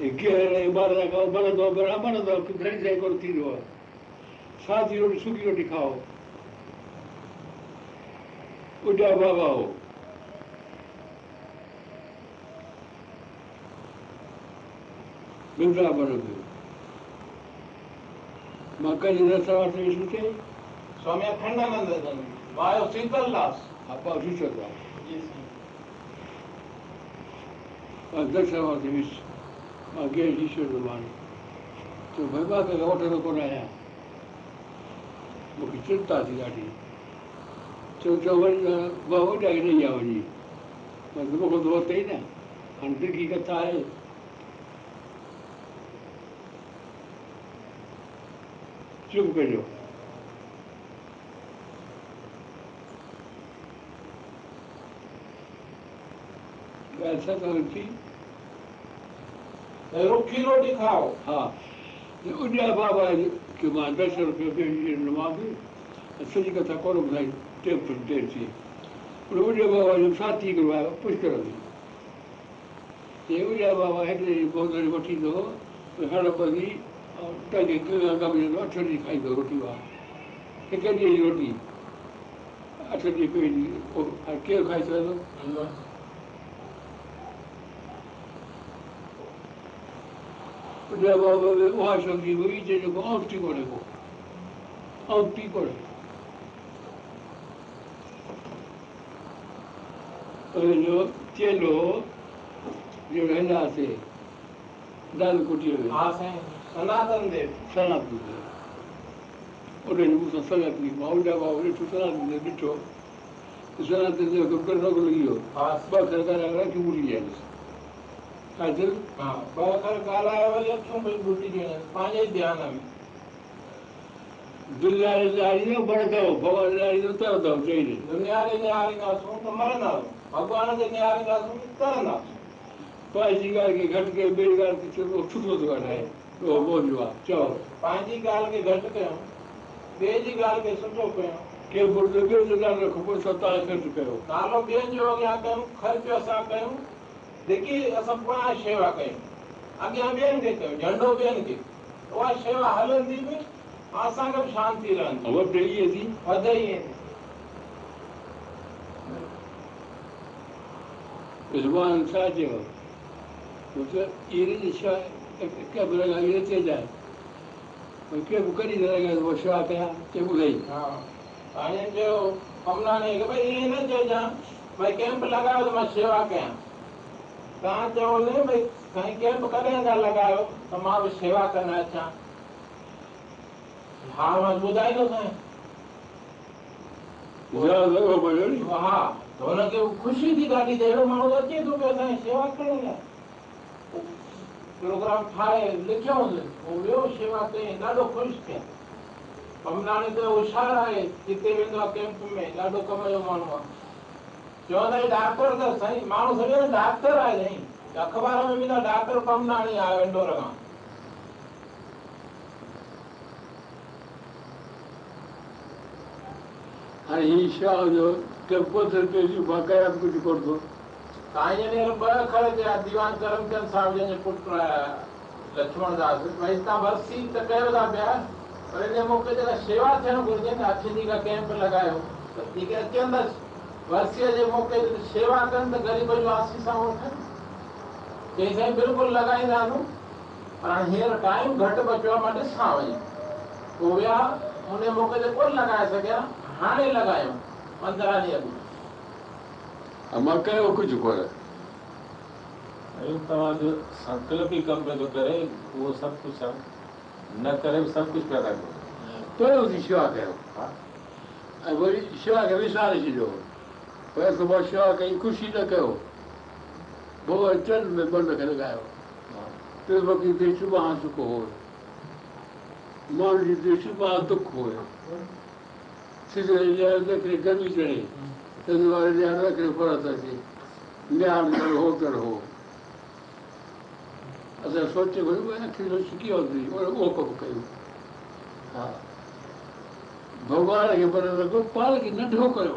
ॿार था खाओ बनंदो बरा बनंदो घणी सां कोन थींदो आहे सादी रोटी सुकी रोटी खाओ उॾा बाबा हो वृंदावन में मां कल्ह रस्ता वास्ते विष्णु चई स्वामी अखंडानंद जन वायो आगे ईश्वर भगवान तो भगवान के गौट है कौन आया मुख्य चिंता थी ॾाढी चयो चओ वरी ॿ वॾा हिन जा वञी पर मूंखे दो अथई न हाणे ॾिघी कथा आहे चुप कजो ॻाल्हि सां थी روٽي کائو ها اڏيا بابا ڪه مان به سڄي ڪٿا ڪونه ٻڌائي ٽي فوٽ دير ٿي پر اڏيا بابا جو ساٿي هڪڙو آيو پشڪر ۾ اڏيا بابا بوتل وٺي ايندو هڻ ٻڌي ۽ ٽنگي ڪم ويندو اٺ ڏينهن کائيندو روٽي هڪ ڏينهن جي روٽي اٺ ڏينهن ڪير کائي سگهندو उहाँसँगको इजेको औँठी गरेको औँठी गरे जो तेल हो जो रहना से दाल कुटी सनातन देव सनातन देव उन्हनि मूंसां सलाह कई माँ ओॾा माँ ॾिठो सनातन देव ॾिठो सनातन देव खे करणो लॻी वियो ॿ खरकारा रखी मुड़ी आहिनि حاضر ها ٻه اکر ڳالهائي وري اکيون ڀلجي ويون آهن پنهنجي ڌيان ۾ دنيا لاڙي نه بڙڪائو ڀڳوان لاڙي نه ترندو چئي ڏي دنيا کي نهارينداسون ته مرنداسون ڀڳوان کي نهارينداسون ترنداسون پنهنجي ڳالهه کي گهٽ ڪيو ٻئي ڳالهه کي ڇٽو ٿو ڳالهائي اهو موجون آهي چئو پنهنجي ڳالهه کي گهٽ ڪيون ٻئي جي ڳالهه کي سٺو ڪيون ڪي مردو ٻيو جو نالو رکو پوءِ توهان خرچ ڪيو نالو ٻين جو اڳيان ڪيون خرچ اسان ڪيون जेकी असां पाण शेवा कयूं अॻियाँ ॿियनि खे कयूं झंडो ॿियनि खे उहा शेवा हलंदी बि ऐं असांखे बि शांती रहंदी वध इहे थी वधे ई वेंदी भॻवान छा चयो बि लॻाई न चइजांइ भई कंहिं बि कॾहिं न लॻाए पोइ शेवा कयां चए ॿुधाई हा साईं चयो कमलाणी खे भई ईअं न चइजांइ भई कैंप लॻायो त माँ शेवा कयां। توهان چيو نه ڀئي سائين ڪيمپ ڪڏهن ٿا لڳايو ته مان به شيوا ڪرڻ اچان. ها مان ٻڌائيندو سائين. ها ته هن کي خوشي ٿي ڏاڍي ته اهڙو ماڻهو اچي ٿو پيو اسان جي شيوا ڪرڻ لاءِ. پروگرام ٺاهي لکيوس پوءِ ويو شيوا ڪيئين ڏاڍو خوش ٿيا. ڪملاڻي ته هوشيار آهي جتي ويندو آهي ڪيمپ ۾ ڏاڍو ڪم جو ماڻهو آهي چوندا ڊاڪٽر ته سائين ماڻهو سمجهو ڊاڪٽر آهي سائين اخبار ۾ به ته ڊاڪٽر ڪملاڻي آهي اندور کان هاڻي هيءَ شيوا جو ڪي پنج رپئي جي مان ڪيان به ڪجهه ڪونه ٿو سائين جن ٻه اکر ٿيا ديوان ڪرمچند صاحب جنهن جو پٽ آهي لڪشمڻ داس ڀئي توهان ورسي ته ڪيو ٿا پيا پر ان موقعي تي شيوا ٿيڻ گهرجي نه اکين کان ڪيمپ لڳايو ته جيڪي اچندس ورسيءَ جي موقعي تي شيوا ڪن ته غريب جو آسيسا وٺن چئي سائين بلڪل لڳائينداسون پر هاڻي هينئر ٽائيم گهٽ بچيو آهي مان ڏسان وڃي پوءِ ويا ان موقعي تي ڪونه لڳائي سگهيا هاڻي لڳايون پندرهن ڏينهن اڳ ۽ مان ڪيو ڪجهه ڪونه توهان جو سنڪلپ ئي ڪم پيو ٿو ڪري اهو سڀ ڪجهه آهي نه ڪري به سڀ ڪجهه پيا ٿا ڪيو پهريون ٿي شيوا ڪيو ۽ وري شيوا کي وساري ڇڏيو شيوا ڪئي خوشي نه ڪيو ڀڳوان چنڊ ۾ بند لڳايو شڀان سک هو ماڻهو تي شڀان دک هيو فرت اچي اسان سوچي وڌي اهو ڪم ڪيون ڀڳوان کي پر لڳو پاڻ کي ننڍو ڪيو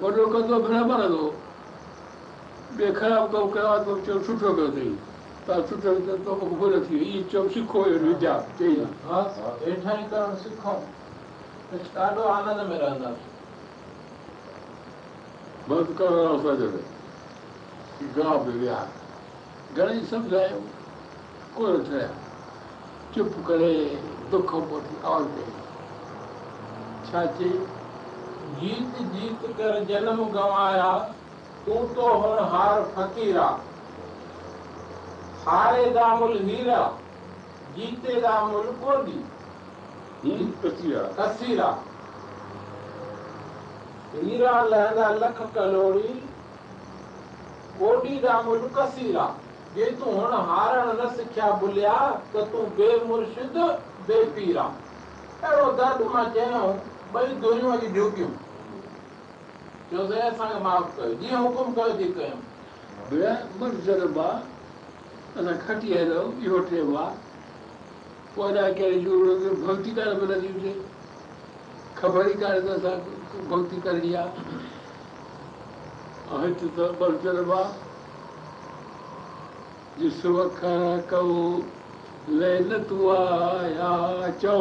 وڏو ڪندو بنا مرندو ٻئي خراب ڪم ڪيو آهي ته چيو سٺو ڪيو اٿئي توهان سٺو ڪيو ته مون کي ڀل ٿي وئي اهو چيو سکو وديا چئي ها؟ هيٺان ئي ڪرڻ سکون. ڏاڍو آنند ۾ رهنداسين بند ڪرڻ اسان جو گانو ۾ ويا گهڻيئي سمجهايو. ڪونه ٿيا چپ ڪري دک پوءِ آواز ڪئي ڇا چئي जीत जीत कर जन्म गवाया तूं तो हुन हार फ़कीरा। हारे दा मुल हीरा जीते दा मुल आहे कसीरा। हीरा लहंदा लख कलोड़ी कोडी दा मुल कसीरा। जे तूं हुन हारण न सिखिया भुलिया त तूं बेमुर्शिद बेपीरा। अहिड़ो दर्द माँ चयो ٻئي دنيا جي ڊيوٽيون چيوسين اسان کي معاف ڪيو جيئن حڪم ڪيو ٿي ڪيون ٻيا مرزر با اسان کٽي آهيو اهو ٽيم آهي پوءِ اڃا ڪهڙي ضرورت ڀڪتي ڪانه ملندي هجي خبر ئي ڪانهي ته اسان ڀڪتي ڪرڻي آهي ۽ هتي ته مرزر با جس وکر ڪئون लैन तूं आया चओ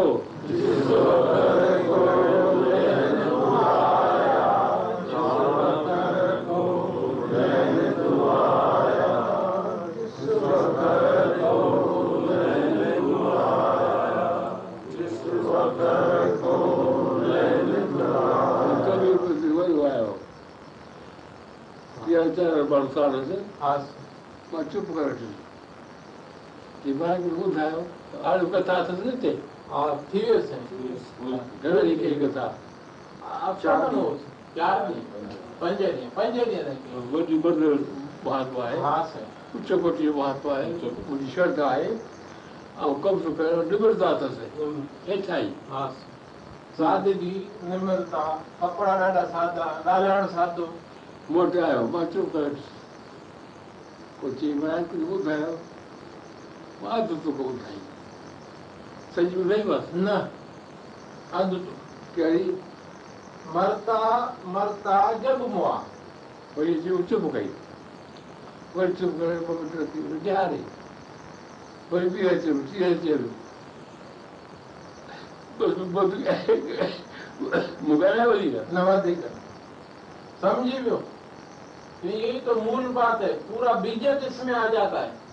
बरसात मां चुप करे वठुसि مان ٻڌايو هاڻي ڪٿا اٿس نه هتي ها ٿي ويوسين گهڻي ڏينهن ڪئي ڪٿا؟ پنج ڏينهن. پنج ڏينهن وڏي مندر مهاتما آهي. اچ ڪوٽ جو مهاتما آهي. منهنجي شرڌا آهي. ۽ سي پهريون نبرتا اٿس هيٺان ئي سادگي نمرتا. ڪپڙا ڏاڍا سادا. ڳالهائڻ سادو. موٽي آيو. مان چپ وٺس پوءِ چئي مهاراج ڪجهه ٻڌايو اڌ توکي ٻڌائي سڄي ٻڌائي بس نه اڌ ڪهڙي مرتا مرتا جڳ مئا وري چئي چپ ڪئي وري چپ ڪري وري ڏياري وري ٻي اچي ٽي اچي سمجهي ويو يهي تو مول بات هي پورا بيجڪ اس ۾ آ جاتا هي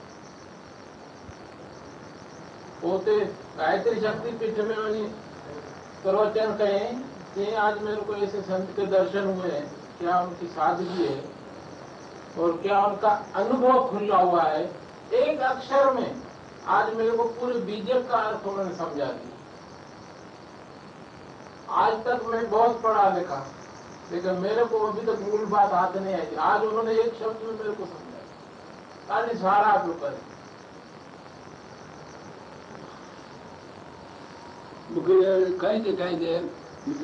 गायत्री शक्ति पीठ में वही प्रवचन कहें कि आज मेरे को ऐसे संत के दर्शन हुए हैं क्या उनकी सादगी है और क्या उनका अनुभव खुला हुआ है एक अक्षर में आज मेरे को पूरे बीजक का अर्थ उन्होंने समझा दिया आज तक मैं बहुत पढ़ा लिखा लेकिन मेरे को अभी तक मूल बात हाथ नहीं आई आज उन्होंने एक शब्द में मेरे को समझाया खाली सारा आप लोग مون کي کائيندي کائيندي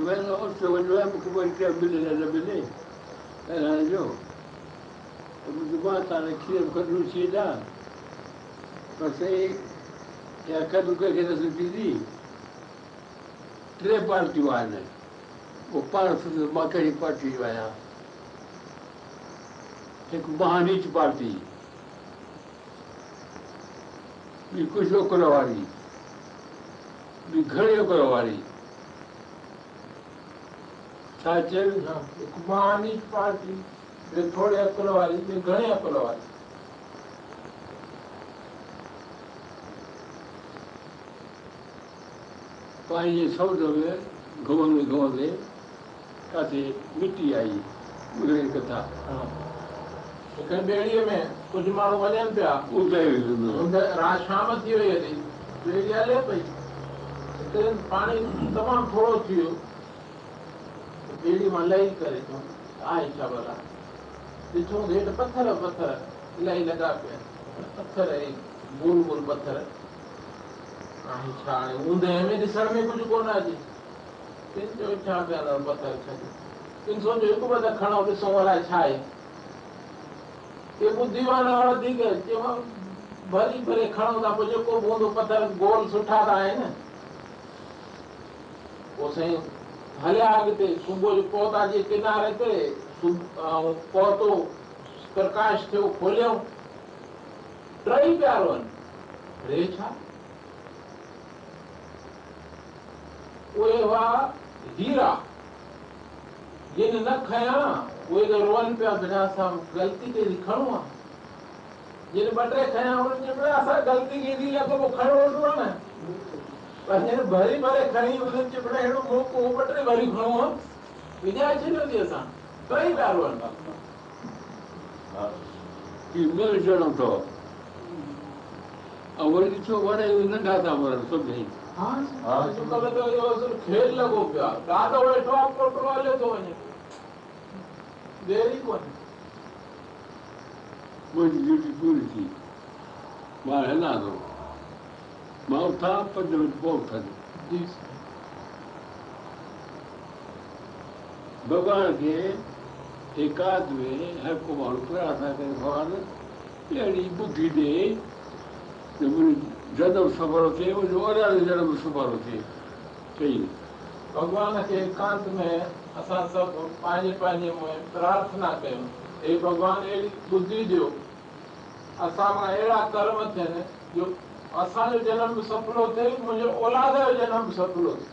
وڃڻو آهي مون کي ملي نه ملي توهان کير ڪڍون ٿي ڏا پر صحيح يا ڪڏهن ڪنهن کي نه سٺي ٽي پارٽيون آهن پوءِ پاڻ مان ڪهڙي پارٽي جو آهيان هڪ مهانيچ پارٽي ٻي ڪجهه اوڪر واري گهڻي اوڪر واري ڇا هڪ مهاني پارٽي ٿوري عقل واري گهڻي عقل واري پنهنجي سمنڊ ۾ گهمندي گهمندي ڪٿي مٽي آئي ڪٿا هڪ ٻيڙيءَ ۾ ڪجهه ماڻهو وڃن پيا اتي رات شام ٿي وئي هلي ٻيڙي هلي پئي دن پاڻي تمام ٿورو ٿي ويو ٻيڙي مان لهي ڪري چئون آهي ڇا ڀلا ڏٺو هيٺ پٿر پٿر الاهي لڳا پيا پٿر ۽ بول بول پٿر آهي. ڇا هاڻي اوندهه ۾ ڏسڻ ۾ ڪجهه ڪونه اچي ڪن چيو ڇا پيا پٿر ڇڏ ڪن سوچيو هڪ ته کڻو ڏسون الائي ڇا آهي. ڪي ٻڌي وارا وڌيڪ چيو ڀري ڀري کڻو ٿا پوءِ جيڪو به هوندو پٿر گول سٺا ته آهن سائين هليا اڳتي صبح جو پوڌا جي ڪناري تي پوڌو پرڪاش ٿيو کوليو ٽئي پيا روئن ري ڇا اهي هئا هيرا جن نه کيان اهي ته روئن پيا بنا اسان غلطي ڪئي کڻو آهي جن ٻه ٽي کيان انهن بنا اسان غلطي ڪئي آهي ته پوءِ کڻو هوندو آهي نه پر هن ڀري ڀري کڻي انهن جي بنا اهڙو موقعو ٻه ٽي ڀري کڻو آهي وڃائي ڇڏيوسين اسان ٽئي پيا روئن هي مل چڙهو ٿو ۽ وري ڏسو وڏي ننڍا ٿا مرن ها ته اصل کيل لڳو پيو آهي ڏاڍو ويٺو آهي پوٽو هليو ٿو وڃي دير ئي ڪونهي منهنجي ڊيوٽي پوري ٿي مان هلان ٿو مان اٿان پنج منٽ پوءِ اٿندم جي ڀڳوان کي ايڪاد ۾ هر ڪو ماڻهو اهڙي ٻڌي ڏي جو منهنجو جنم سفر ٿئي منهنجو ارڙهن جنم سفر ٿئي چئي ڀڳوان کي ايڪانت ۾ اسان سڀ پنهنجي پنهنجي ۾ پرارٿنا ڪيون هي ڀڳوان اهڙي ٻڌي ڏيو اسان مان اهڙا ڪرم ٿين جو اسان جو جنم به سڦلو ٿئي منهنجو اولاد جو جنم به سڦلو ٿئي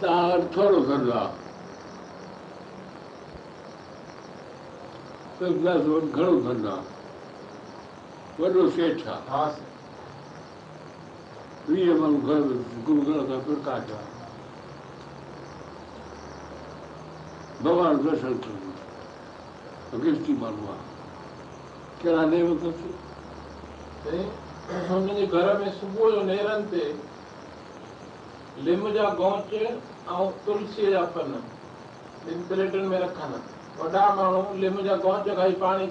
توهان ٿورو گهڻو آهي گهڻو ڌنڌو آهي وڏو سيٺ آهي ويهه ماڻهو گهر گرو گرنٿ سان پرڪاش آهي ڀڳوان درشن ڪندو گرتي ماڻهو آهي ڪهڙا نيمت اٿس هن جي گهر ۾ صبح جو نيرن تي لم جا گوچ ۽ تلسيءَ جا پن ٻن پليٽن ۾ رکن وڏا ماڻهو لم جا گوچ کائي پاڻي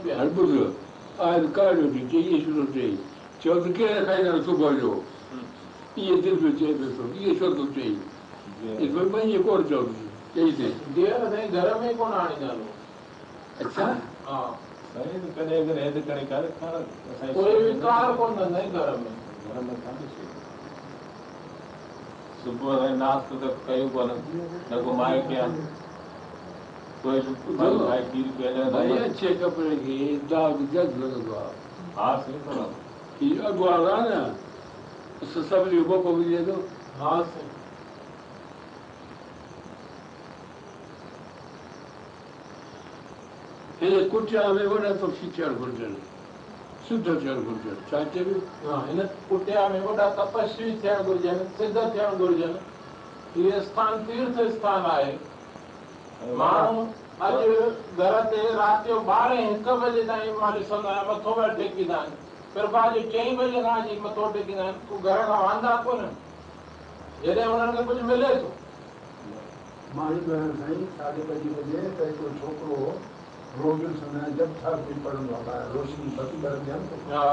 چيو ته کائيندا صبح جو اهي دل چئي پيو ٿو اهي ڇو ٿو چئي اهي پنهنجي ڪور چيو چئي ٿي ڌيئر سائين گهر ۾ ڪونه آڻيندا اڇا. ها. سائين ته ڪڏهن ڪڏهن هيڏي ڪري ڪري کائڻ اسان جي ڪوئي وڪار ڪونه ڪندا آهن گهر ۾ گهر ۾ ڪانهي شيءِ. صبح تائين ناشتو ته ڪيون ڪونه نه ڪو مائي ڪيان ڪوئي ڀائي ڀائي کير پيئڻ ڀائي اڇي ڪپڙي کي داگ جڳ لڳندو آهي ها صحيح ٿو هيءُ اڳوار آهي نه اسان سڀني موقعو ملي ٿو ها هن ڪٽيا ۾ وڏا تپسي ٿيڻ گهرجن شڌ ٿيڻ گهرجن ڇا چئبو ها، هن ڪٽيا ۾ وڏا تپسوي ٿيڻ گهرجن سڌ ٿيڻ گهرجن هيءَ اسٿان تيرٿ اسٿان آهي ماڻهو اڄ گهر تي رات جو ٻارهين هڪ بجي تائين مان ڏسندو آهيان مٿو پيا ٽيڪيندا آهن ڪرپا جو چئين بجي کان اچي مٿو ٽيڪيندا آهن ڪو گهر کان واندا ڪونه جڏهن هنن کي ڪجهه ملي ٿو مان ٻڌايان سائين ساڍي پنجي بجي ته هڪڙو ڇوڪرو روز سمي جب به پڙهندو آهي ٻاهر روشني بتي ٻار ڏين ٿو ها.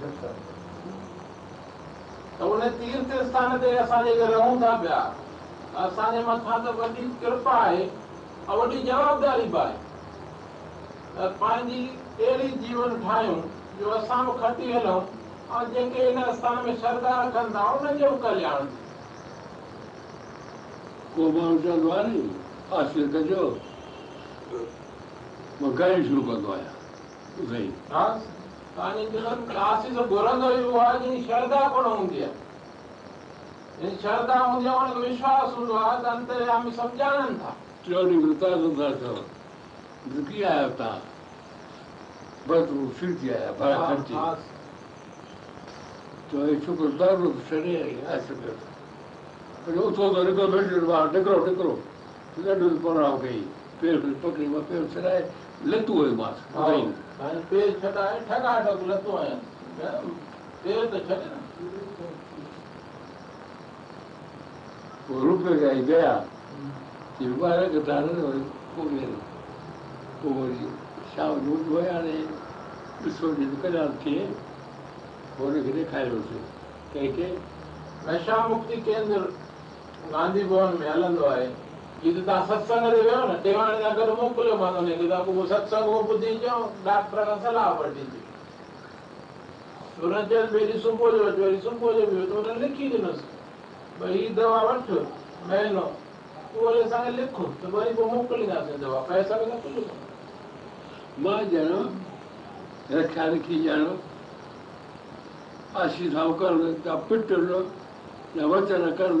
جب صاحب ته ان تيرٿ اسٿان تي اسان جيڪي رهون ٿا پيا اسان جي مٿان ته وڏي ڪرپا آهي ۽ وڏي جوابداري به آهي ته پنهنجي اهڙي جيون ٺاهيون جو اسان به کٽي هلون ۽ جيڪي هن اسٿان ۾ شرڌا رکن ٿا انهن جو ڪلياڻ. ڪو ماڻهو چوندو آهي ني حاصل ڪجو مان ڳائڻ شروع ڪندو آهيان سائين توهان جي دلن آسيس گهرندو ئي اهو آهي جن شرڌا ڪونه هوندي آهي جن شرڌا هوندي آهي ان کي وشواس هوندو آهي ته انتريامي سمجهائن ٿا چوڻي ورتا ڪندا چئو ڪيئن آهيو توهان بس هو ڦر ٿي آيا ڀاڙا ها، خرچي ها، تو هي ڇوڪرو دارو ٿو ڇڏي آهي سگهيو پر اٿو ته نڪرو ٻاهر نڪرو نڪرو ڏاڍو پراو ڪئي پير پڪڙي مان پير ڇڏائي لتو هيو مان ها، هاڻي پير ڇڏائي ٺڳا ٺڳ لٿو آهيان پير ته ڇڏي نه. پوءِ گيا ٻار کي وري پوءِ ويندو. پوءِ وري شام جو اٿو هاڻي ڏسو جي ڪلياڻ ٿئي پوءِ هن کي ڏيکاريوسين ڪنهن کي نشا مڪتي ڪيندر گانڌي ڀون ۾ هلندو آهي هيءَ ته توهان ستسنگ تي ويو نه ٽيواڻي سان گڏ موڪليو مان پوءِ ستسنگ اهو ٻڌي اچو ڊاڪٽر کان صلاح وٺي اچو هن ڀئي هيڏي صبح جو صبح جو به هن لکي ڏنوس ڀئي هيءَ دوا وٺ مهينو اهو وري اسان کي لکو ته وري پوءِ موڪلينداسين دوا پئسا به نه ڪجهه مان ڄڻو رکيا رکي سان ڪرڻ يا پٽ يا وچن ڪرڻ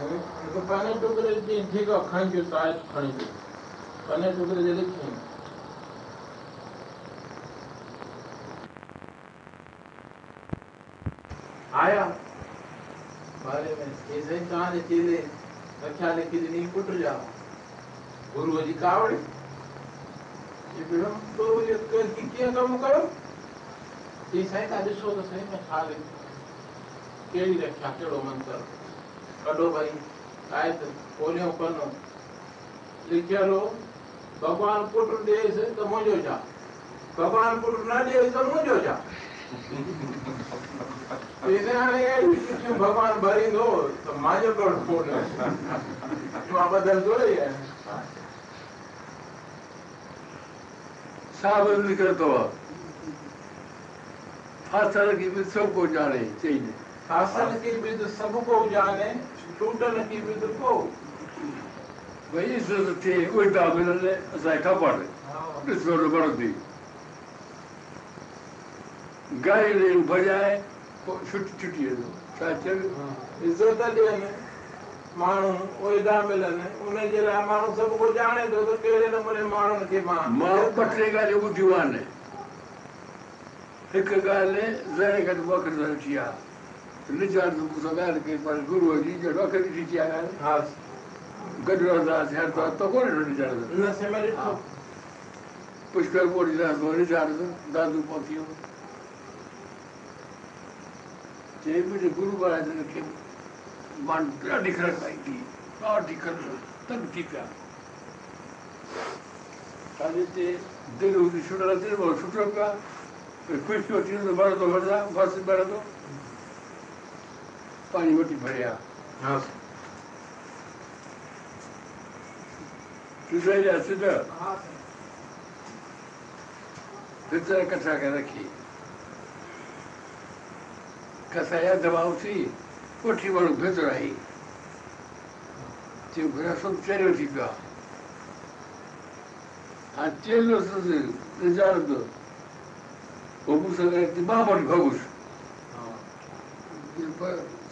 ඒක පණ ටුකරේ ඉතින් ටික කන්ජු සායත් කණිද. පණ ටුකරේ දෙලි කියන. आया। बारे में ऐसे कहानी चीज़ें रक्षा लिखी नहीं कुट जाओ गुरु जी कावड़े ये बिना तो ये कर की क्या काम करो। ये सही का दिशो तो सही में खा ले। केड़ी रक्षा केड़ो मन करो કડો ભાઈ કાયદ કોલ્યો પનો લખ્યાલો ભગવાન પુત્ર દે છે તો મોજો જા ભગવાન પુત્ર ના દે તો મોજો જા એને આને ભગવાન ભરી દો તો માજો કડો આ બદલ જોડે साहब निकिरंदो आहे फासल की बि सभु को ॼाणे चई फासल की बि सभु को ॼाणे ٽوٽل ڪه به ته ڪو ڀئي عزت ٿئي الٽا ملن اسان کي خبر ڏسو نه وڻندي ڳائي ڏي ڀڄائي پوءِ ڇٽي ڇٽي ويندو ڇا چيو عزت ڏين ماڻهو اوهدا ملن ان جي لاءِ ماڻهو سڀ ڪو ڄاڻي ٿو ته ڪهڙي نموني ماڻهن کي مان مان ٻه ٽي ڳالهيون ٻڌيون آهن هڪ ڳالهه زري گڏ وکر ٿي آهي Richard Musagarki par Guruji je roke di ti ara. Ha. Gadro da se har to to kore Richard. Na se mari to. Pushkar bori da so Richard da du potio. Je mujhe Guru Maharaj ne ke मन क्या दिख रहा है कि क्या दिख रहा तब ठीक है ताजे ते दिल उदी छुड़ा दिल वो छुटोगा कुछ कुछ चीज़ तो बड़ा तो बड़ा बस बड़ा तो جا سڌ ها. ڀتر ڪٺا ڪري رکي. ڪسايا دٻاءُ ٿي ڪوٺي ماڻهو ڀتر آئي چيو گهرا سڀ چريو ٿي پيو آهي هاڻي چيلو نجارندو پوءِ مون سان گڏ مان وٽ ڀڳس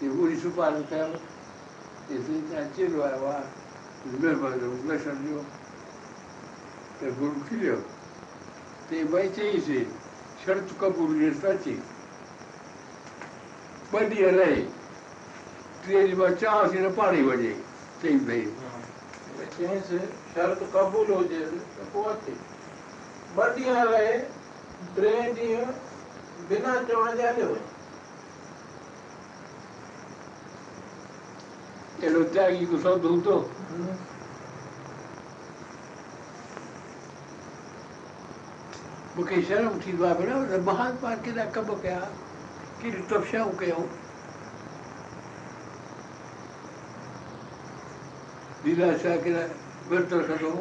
سپاري ڪيو هي سائين توهان چيلو آيو آهي مهرباني درشن ڏيو ته گرو کليو تي ڀئي چئيس شرط قبول جيس ته اچي ٻه ڏينهن رهي ٽي ڏينهن چوانس نه پاڻ وڃي چئي ڀئي چيئينس شرط قبول هجي ته پوءِ اچي ٻه ڏينهن رهي ٽي ڏينهن بنا چوڻ جي اهڙو تياگي سودو هوندو مون کي شرم ٿيندو آهي ڀيڻ مهاتما ڪيڏا ڪم ڪيا ڪهڙيون تپسيائون ڪيون ليلا شاهه ڪيڏا ورت رکندو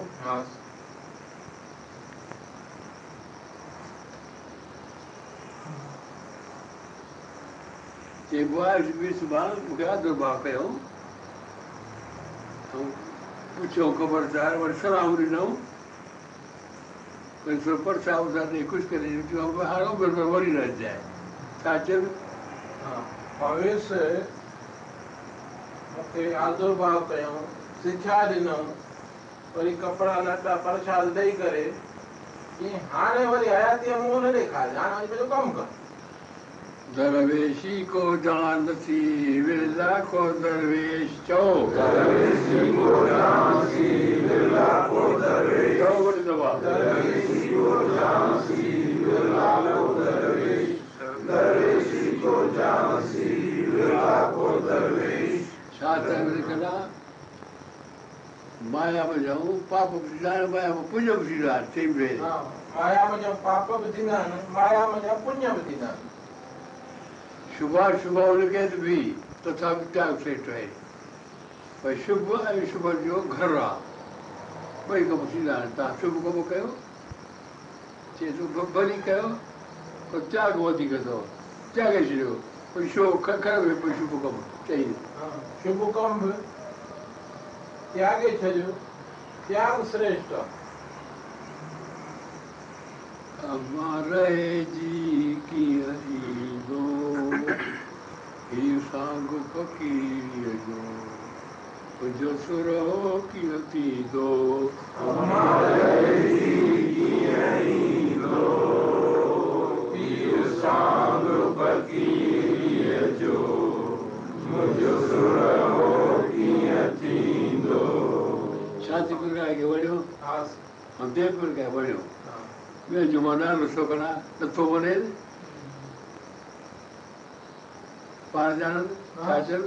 چئبو آهي مون کي آدر ڀاو ڪيو ऐं पुछियो ख़बरदार वरी सलाम ॾिनऊं वरी थोरो परसाद वरसाद ॾेई कुझु करे चयो हाणे उमिरि वरी न अचाए छा चयनि भविष मूंखे आदुर्भाव कयूं सिख्या ॾिनऊं वरी कपिड़ा लटा प्रसाद ॾेई करे ईअं हाणे वरी हयातीअ मुंहुं दरवेशी को जानती बिरला को दरवेश चो दरवेशी को जानती बिरला को दरवेश चो बोल दबा दरवेशी को जानती बिरला को दरवेश दरवेशी को जानती बिरला को दरवेश शास्त्र में लिखा माया में जाऊँ पाप विधान माया में पुण्य विधान तीन वे हाँ, माया में जाऊँ पाप विधान माया में जाऊँ पुण्य विधान। सुबह सुबह होने के भी तथा टाइम से ट्रेन भाई सुबह सुबह जो घर रहा। भाई कब मुसी जानता शुभ कब वो कहो। चेतु को बली कहो। तो त्याग वो वधी करो त्याग छिड़ो कोई शो कर वे पर शुभ कम चाहिए। हाँ, शुभ कम त्याग छजो त्याग श्रेष्ठ। हमारे जी की हरी ايندو هيءُ سانگ فقير جو تنهنجو سرو ڪيئن ٿيندو شانتپر کان اڳي وڃو ها، ۽ ديوپر کان وڃو ها. ٻيو جو مان نالو ڇو ڪرا نٿو وڃي پاڻ ڄاڻن ڇا چون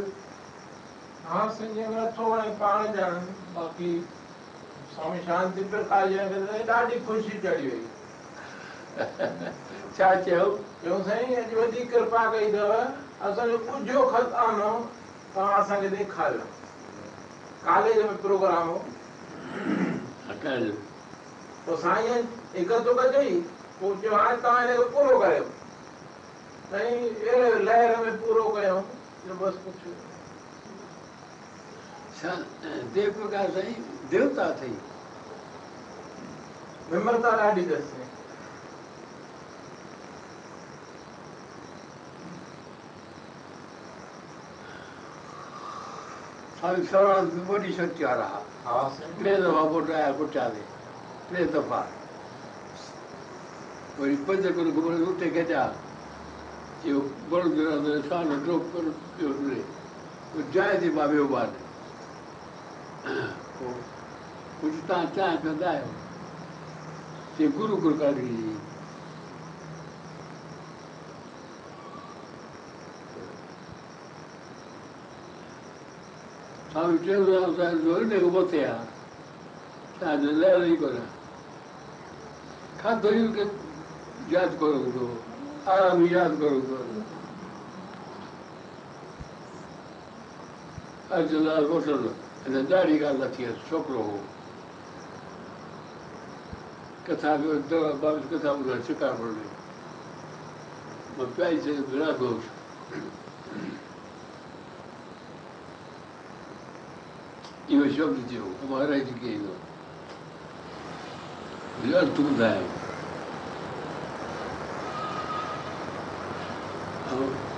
ها سنجي نٿو وڻي پاڻ ڄاڻن باقي سوامي شانتي پرڪاش جن کي ته ڏاڍي خوشي چڙهي وئي. <laughs> ڇا چيو؟ چيون سائين اڄ وڏي ڪرپا ڪئي اٿو اسان جو ڪجهو کتانو توهان اسان کي ڏيکاريو. ڪاليج ۾ پروگرام هو. پوءِ سائين هڪ تڪ چئي پوءِ چيو هاڻي توهان هن کي پورو ڪيو साईं अहिड़े लहर में पूरो कयो जो बसि कुझु छा देव प्रकाश साईं देवता अथई विमरता ॾाढी अथसि स्वामी सर्वानंद बि वॾी शक्ति वारा हुआ हा साईं टे दफ़ा पुट आया पुठियां اهو ڊراپ ڪر پيو پوءِ جاءِ تي مان ويو ٻار پوءِ ڪجهه توهان چانهه پيئندا آهيو چئي گرو گرو ڪاڍي سوامي جو هن مٿي آهي توهان جو لهر ئي ڪونهي کاڌو ئي ياد ڪرو. هوندو آرام ئي ياد ڪرو هوندو اڄلال وٺل هن ڏاڍي ڳالهه نه ٿي آهي ڇوڪرو هو ڪٿا ڪيو دوا بابا ڪٿا ٻڌائي شڪارپور ۾ مان پيائي سي بنا گهوش اهو شبد ٿيو مان رهجي ڪئي ايندو ارٿ ٻڌايو ۽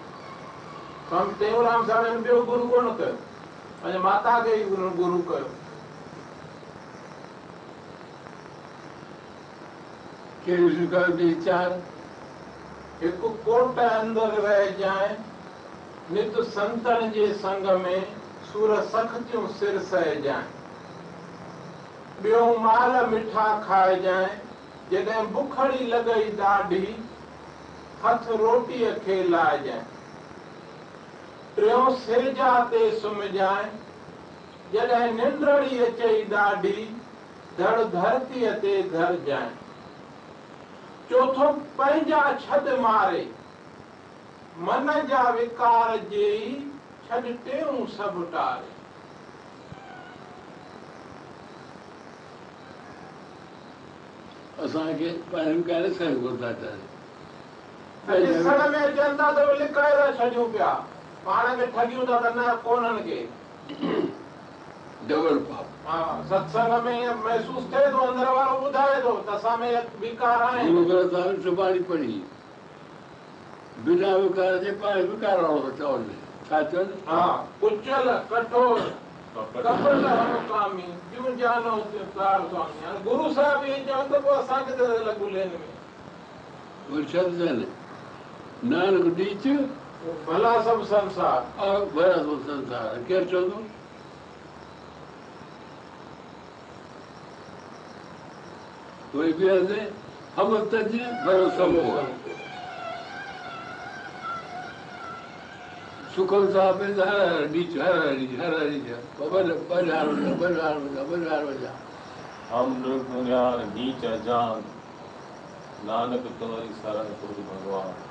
سوامي ٽيئونرام جن ٻيو گرو ڪونه ڪيو پنهنجي ماتا کي ئي گرو ڪيو ڪهڙي هڪ ڪوٽ اندر رهجانئ نت سنتن جي سنگ ۾ سور سختيون سر سهجانئ ٻيو مال مٺا کائجانءِ جڏهن بکڙي لڳئي ڏاڍي هٿ روٽيءَ کي لائجانئ ٽيون سرجا تي سمهجانئ جڏهن ننڊرڙي اچئي ڏاڍي ڌڙ ڌرتيءَ تي ڌر جائي چوٿو پنهنجا ڇڏ ماري من جا وڪار جي ڇڏ ٽيون سڀ ٽاري اسان کي ٻاهر ڪاري سائين گهرندا اڄ سڻ ۾ اچن ٿا ته لڪائي ٿا ڇڏيون پيا پاڻ کي ٺگيون ٿا ته نه ڪونهن کي ڊبل پاپ ها ستسنگ ۾ ائين محسوس ٿئي ٿو اندر وارو ٻڌائي ٿو ته اسان ۾ وڪار آهن گرو گرنٿ صاحب سڀاڻي پڙهي بنا وڪار جي پاڻ وڪار وارو ٿو چون ڇا چون ها ڪچل ڪٺور ڪپل مڪامي ٻيون جانو ڪار سوامي هاڻي گرو صاحب اهي چون ته پوءِ اسان کي ته لڳو لين ۾ وري ڇا ٿا چون نانڪ ڏيچ ڀلا سڀ سنسار ڀرا ٿو سنسار ڪير چوندو وري ٻئي هنڌ هم تج ڀرو سڀ سکم صاحب هر هر ڏيچ هر هر ڏيچ هر هر ڏيچ ٻه ٻه هزار وڃان ٻه هزار وڃان ٻه هزار وڃان هم دنيار نيچ جان نانڪ تمهاري شرڻ گرو ڀڳوان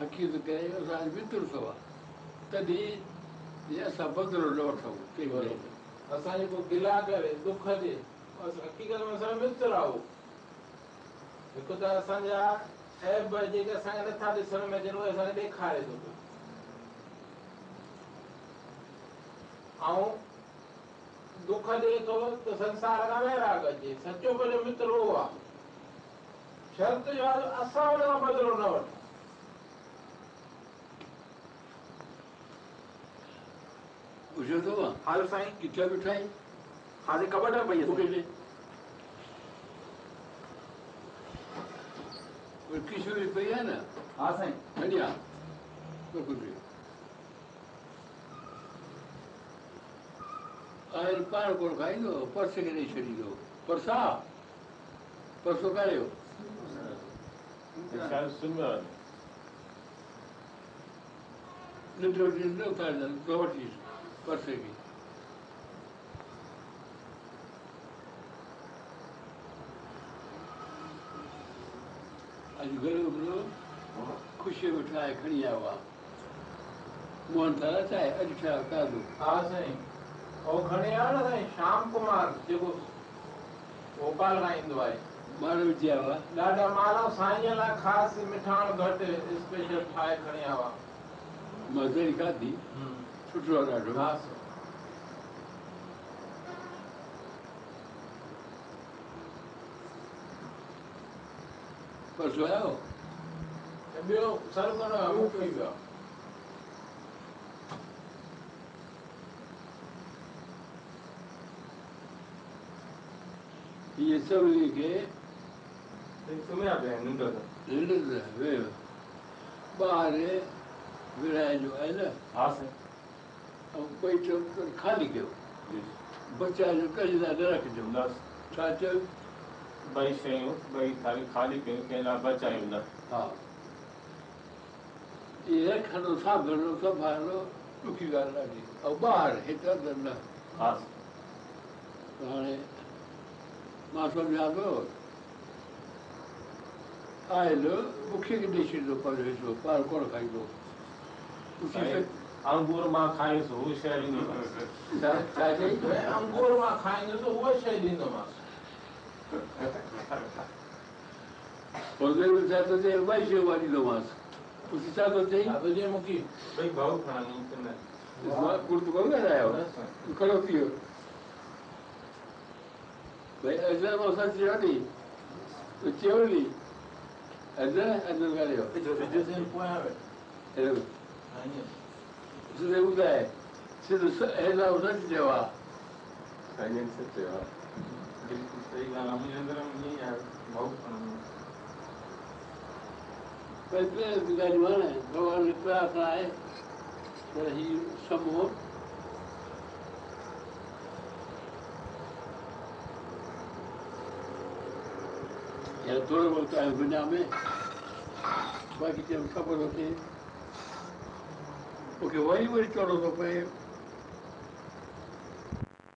حقيقت ڪري اسان جو متر اٿو تڏهن جي اسان بدلو نه وٺون ڪنهن مهل اسان جيڪو گلا ڪري دک اسان حقيقت ۾ اسان جو متر آهي هڪ ته اسان جا ايب جيڪي اسان کي نٿا ڏسڻ ۾ اچن اهي اسان کي ڏيکاري ٿو پيو ۽ دک ڏئي ٿو ته سنسار کان ويراگ اچي سچو پنهنجو متر اهو آهي شرط جو اسان هن کان بدلو نه وٺون پڇو اٿو. حال سائين ڪٿي بيٺا آهن هاڻي ڪٻٽ ۾ پئي وري ڪشوري پئي آهي نه. ها سائين. ڪجهه. آيل پاڻ ڪونه کائيندو؟ پرس کي ڏيئي ڇڏيندو پرسا؟ پرسو ڪاڙهيو آهي ننڊ وٺي اتارجن تو وٺي پرس کي اڄ گهڻو هڪڙو خوشيءَ ۾. ٺاهي کڻي آيو آهي موهن ٿالا چاهي اڄ ٺاهيو تازو ها سائين اهو کڻي آيو نه سائين شيام ڪمار جيڪو ڀوپال کان ايندو آهي ٻار وجهي آيو آهي ڏاڍا ماڻهو سائين لاءِ خاص مٺاڻ گهٽ اسپيشل ٺاهي کڻي آيا هئا مان جهڙي کاڌي سٺو آهي ڏاڍو ها پرسو آيو ۽ ٻيو سرو ڪرڻو آهي مون کي ئي ويو اهي سڀني کي سمهيا बैठो तो खाली गयो बच्चा जो कई ज़्यादा रख दो। बस। छा चल ॿई शयूं ॿई खाली खाली कयूं कंहिं लाइ बचायूं न। हा। इहे खणो सांभणो संभालणो ॾुखी ॻाल्हि ॾाढी ऐं ॿाहिरि हिते अंदरि न हाणे माँ सम्झां थो आयल मूंखे ॾेई छॾींदो पंहिंजो हिसो ॿार कोन खाईंदो انگور مان کائينس هو شيءِ ڏيندومانس انگور مان کائيندس اها شيءِ ڏيندومانس ڇا ٿو چئي اها شيءِ اها ڏيندومانس اسي ڇا ٿو چئي مون کي ڀئي ڀائو کڻن ته نه مان ڪرت ڪونه ڳالهايو تون کڙو ٿي ويو ڀئي اجر مان سچ چيو ني تون چيو ني اجر اجر ڳالهايو وجي سين پويان ويٺو هيڏو ها ائين سڌي ٻڌائي سڌو هيڏا سچ چيو آهي سائين سچ چيو آهي بلڪل صحيح ڳالهه آهي منهنجي اندر ۾ ائين ئي آهي ڀائو پر ٽي ڳالهيون آهن ڀڳوان جي پرارٿنا آهي ته هيءُ سڀ هو يا ٿورو وقت آهي دنيا ۾